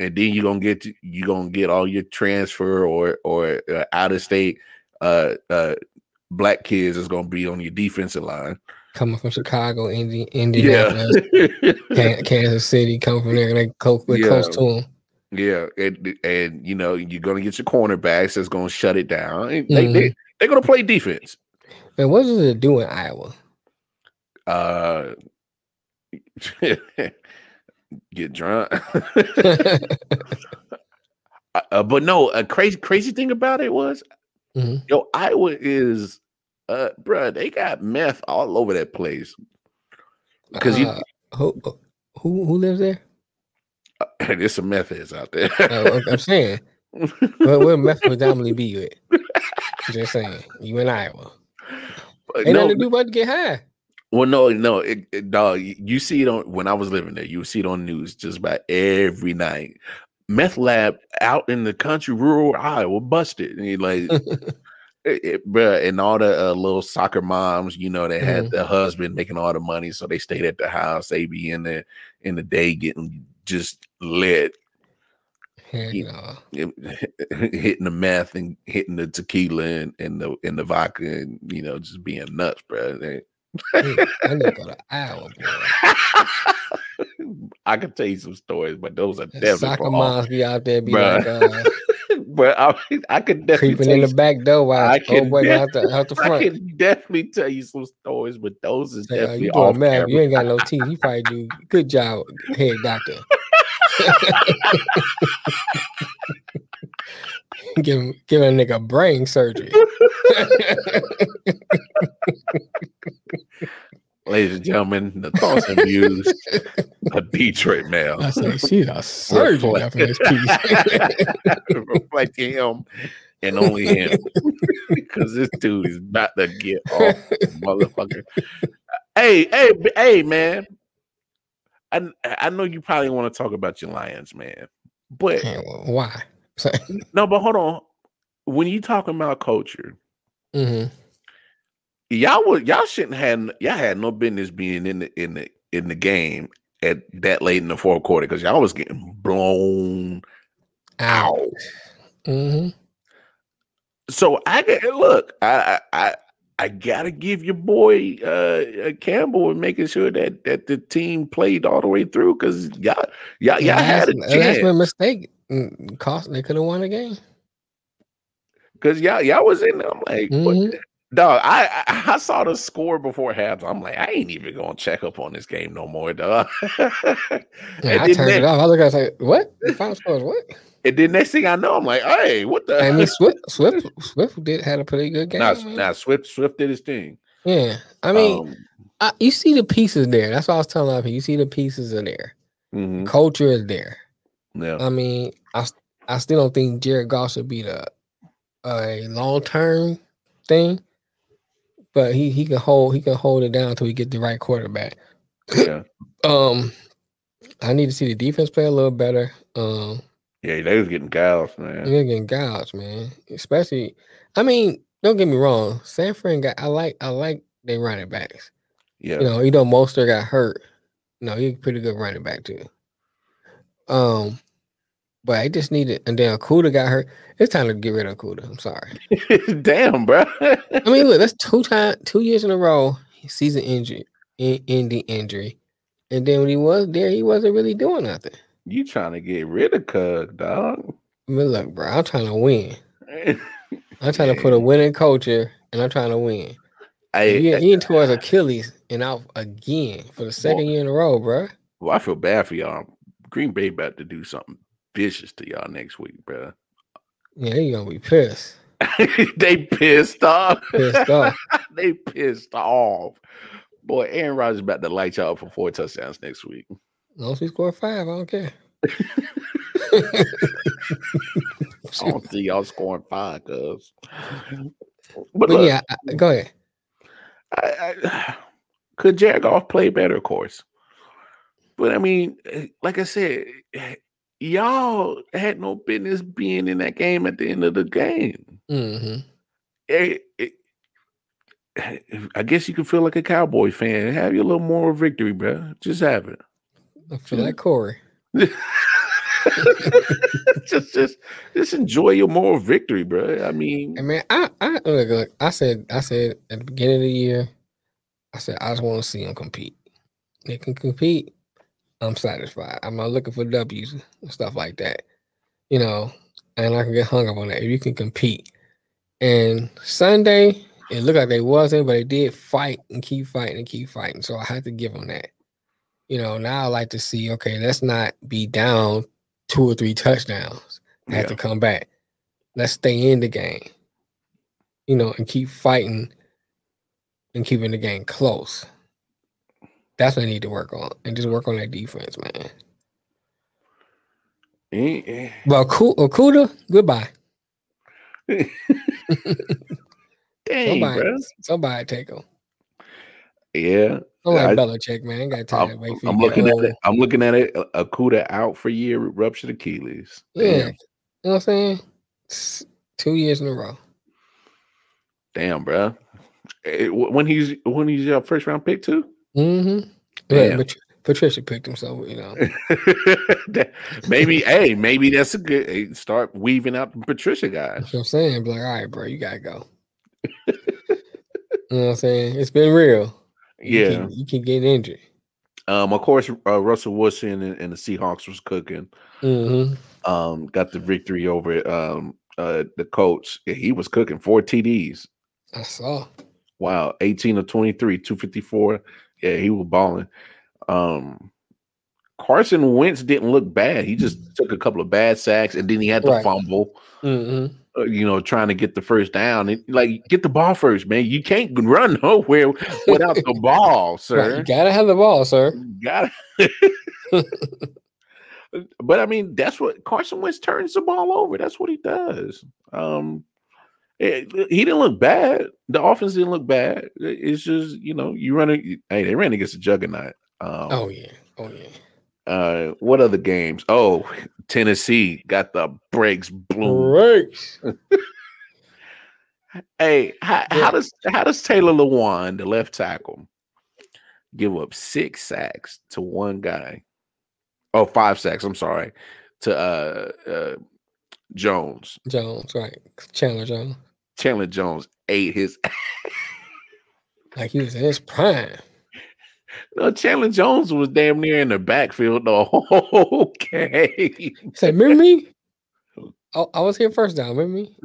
and then you're gonna get you're gonna get all your transfer or or uh, out of state uh uh black kids is gonna be on your defensive line. Coming from Chicago, Indi- Indianapolis, Kan- Kansas City, come from there and they close, Yeah. close to them. yeah, and and you know you're gonna get your cornerbacks that's gonna shut it down. They, Mhm. they they're gonna play defense. And what does it do in Iowa? Uh, [laughs] get drunk. [laughs] uh, but no, a crazy crazy thing about it was, Mhm. yo, Iowa is, uh, bruh, they got meth all over that place. Because you, Uh, who who who lives there? [laughs] there's some meth heads out there. Uh, I'm saying, where, where meth predominantly be at? Just saying, you in Iowa. Ain't no, nothing to do but to get high. well, no, no, it, it- dog. You you see it on when I was living there. You see it on news just about every night. Meth lab out in the country, rural Iowa, busted. And you like, [laughs] it, bruh, and all the uh, little soccer moms, you know, they had the husband making all the money, so they stayed at the house. They be in the in the day getting just lit, Yeah. no. [laughs] hitting the meth and hitting the tequila and, and the and the vodka, and you know, just being nuts, bro. I need to go to [laughs] Iowa, boy. I could tell you some stories, but those are definitely Soccer moms be out there, be like uh, But I, [laughs] I could definitely creeping tell in you the back door while I can boy def- out the out the I can definitely tell you some stories, but those is uh, definitely off doing? You ain't got no teeth. You probably do good job, head doctor. [laughs] give him, give a nigga brain surgery. [laughs] Ladies and gentlemen, the thoughts and views of Detroit Mel I say she's a surgeon after this piece. [laughs] reflect him and only him [laughs] because this dude is about to get off, motherfucker. Hey, hey, hey, man. I I know you probably want to talk about your Lions, man, but well, Why? [laughs] no, but hold on. When you talking about culture, hmm y'all would y'all shouldn't have y'all had no business being in the in the in the game at that late in the fourth quarter because y'all was getting blown out. Mm-hmm. So I get look, I I I gotta give your boy uh, Campbell and making sure that that the team played all the way through because y'all y'all, y'all had a chance. That's my mistake. Mm, cost they could have won the game because y'all y'all was in. There. I'm like, mm-hmm. Dog. I, I, saw the score before half. I'm like, I ain't even gonna check up on this game no more, dog. yeah, [laughs] I turned it off. I look, was like, what? The final score is what? And then next thing I know, I'm like, hey, what the? I mean, Swift, [laughs] Swift, Swift did had a pretty good game. Nah, nah, Swift, Swift did his thing. Yeah, I mean, um, I, you see the pieces there. That's what I was telling people. You see the pieces are there. Mm-hmm. Culture is there. Yeah. I mean, I I still don't think Jared Goff should be the a long term thing, but he he can hold he can hold it down until we get the right quarterback. Yeah. [clears throat] um, I need to see the defense play a little better. Um, yeah, they was getting gouged, man. They're getting gouged, man. Especially, I mean, don't get me wrong. San Fran got I like I like they running backs. Yeah, you know, you know, Mostert got hurt. No, he's pretty good running back too. Um, but I just needed, and then Okudah got hurt. It's time to get rid of Okudah. I'm sorry. [laughs] Damn, bro. I mean, look, that's two [laughs] time, two years in a row, season injury, in, ending injury, and then when he was there, he wasn't really doing nothing. You trying to get rid of Cug, dog? I mean, look, bro, I'm trying to win. I'm trying to put a [laughs] winning culture, and I'm trying to win. I, he, he his Achilles and out again for the second year in a row, bro. Well, I feel bad for y'all. Green Bay about to do something vicious to y'all next week, bro. Yeah, you gonna be pissed. [laughs] they pissed off. Pissed off. [laughs] they pissed off. Boy, Aaron Rodgers about to light y'all up for four touchdowns next week. As he score five, I don't care. [laughs] I don't see y'all scoring five, cuz. But, but look, yeah, I, go ahead. I, I, [sighs] could Jared Goff play better? Of course. But I mean, eh, like I said, eh, y'all had no business being in that game at the end of the game. Mm-hmm. It, it, I guess you can feel like a Cowboy fan. Have your little moral victory, bro. Just have it. Feel like Corey. [laughs] just, just, just enjoy your moral victory, bro. I mean, I mean, I, I look, look, I said, I said at the beginning of the year, I said I just want to see them compete. They can compete. I'm satisfied. I'm not looking for W's and stuff like that, you know. And I can get hung up on that. If you can compete, and Sunday it looked like they wasn't, but they did fight and keep fighting and keep fighting. So I had to give them that. You know, now I like to see, okay, let's not be down two or three touchdowns. I have to come back. Let's stay in the game. You know, and keep fighting and keeping the game close. That's what I need to work on, and just work on that defense, man. Yeah. Well, Okudah, goodbye. [laughs] Dang, somebody, bro. somebody take him. Yeah. I, Belichick, man. Got time. I'm, I'm looking at it. I'm looking at it. Okudah out for year ruptured Achilles. Damn. Yeah. You know what I'm saying? It's two years in a row. Damn, bro. Eh, when he's when he's your first round pick too. Mm-hmm. Yeah, but Patricia picked him, so you know. [laughs] maybe, hey, maybe that's a good hey, start weaving out the Patricia guys. That's what I'm saying. Be like, all right, bro, you gotta go. you know what I'm saying? It's been real. You yeah, can, you can get injured. Um, of course, uh, Russell Wilson and, and, the Seahawks was cooking. Mm-hmm. Um, got the victory over um uh the Colts. Yeah, he was cooking four TDs. I saw. Wow, 18 of 23, 254. Yeah, he was balling. Um, Carson Wentz didn't look bad. He just took a couple of bad sacks and then he had to right. fumble. Mm-hmm. Uh, you know, trying to get the first down. And, like, get the ball first, man. You can't [laughs] run nowhere without the [laughs] ball, sir. Right. You gotta have the ball, sir. gotta. [laughs] but I mean, that's what Carson Wentz turns the ball over. That's what he does. Um, it, he didn't look bad. The offense didn't look bad. It's just you know you run. A, hey, they ran against a juggernaut. Um, oh yeah, oh yeah. Uh, what other games? Oh, Tennessee got the brakes blown. Brakes. [laughs] hey, how, yeah. how, does how does Taylor Lewan, the left tackle, give up six sacks to one guy. Oh, five sacks. I'm sorry to uh, uh Jones. Jones, right? Chandler Jones. Chandler Jones ate his [laughs] like he was in his prime. No, Chandler Jones was damn near in the backfield the [laughs] whole game. Said, remember me? I, I was here first down. Remember me?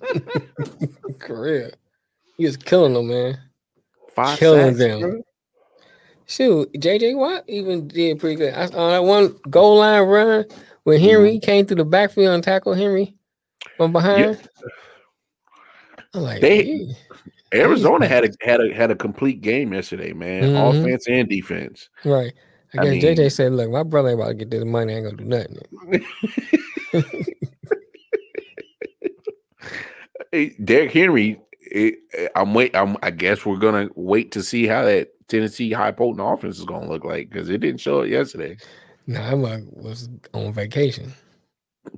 [laughs] Career. He was killing them, man. Five killing sacks, them. bro. Shoot, JJ Watt even did pretty good. I, on that one goal line run when Henry Mm-hmm. came through the backfield and tackled Henry from behind. I'm like, They- "Yeah." Arizona had a had a had a complete game yesterday, man. Mhm. Offense and defense. right. I I guess mean- JJ said, "Look, my brother ain't about to get this money. I ain't gonna do nothing." [laughs] Hey, Derrick Henry, it, I'm wait. I'm, I guess we're gonna wait to see how that Tennessee high potent offense is gonna look like because it didn't show it yesterday. Nah, I was on vacation.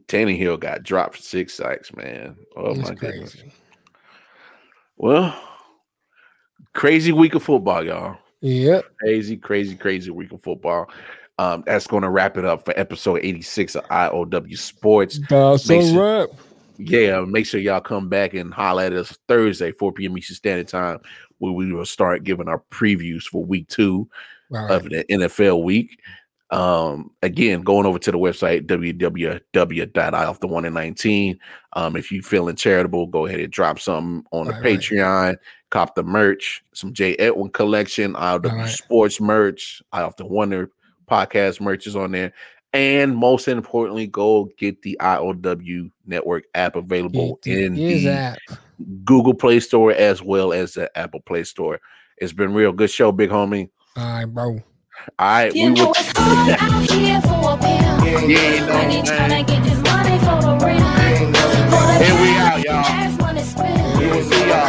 Tannehill got dropped for six sacks, man. Oh It's my goodness. Well, crazy week of football, y'all. Yep. Crazy, crazy, crazy week of football. Um, that's going to wrap it up for episode 86 of IOW Sports. That's Make a sure- wrap. Yeah, make sure y'all come back and holler at us Thursday, 4 p.m. Eastern Standard Time, where we will start giving our previews for week two All of the NFL week. Um, again, going over to the website www.ioff119. Um, if you feeling charitable, go ahead and drop something on the Right, right. Patreon, cop the merch, some J. Edwin collection, IOW right. Sports merch, I often wonder podcast merch is on there. And most importantly, go get the IOW network app available the in the app. Google Play Store as well as the Apple Play Store. It's been real good show, big homie. All right, bro. I right, you we know would... it's hard out here for a pimp. Yeah, yeah, trying to get this money for the real. And we out, y'all. We will see y'all.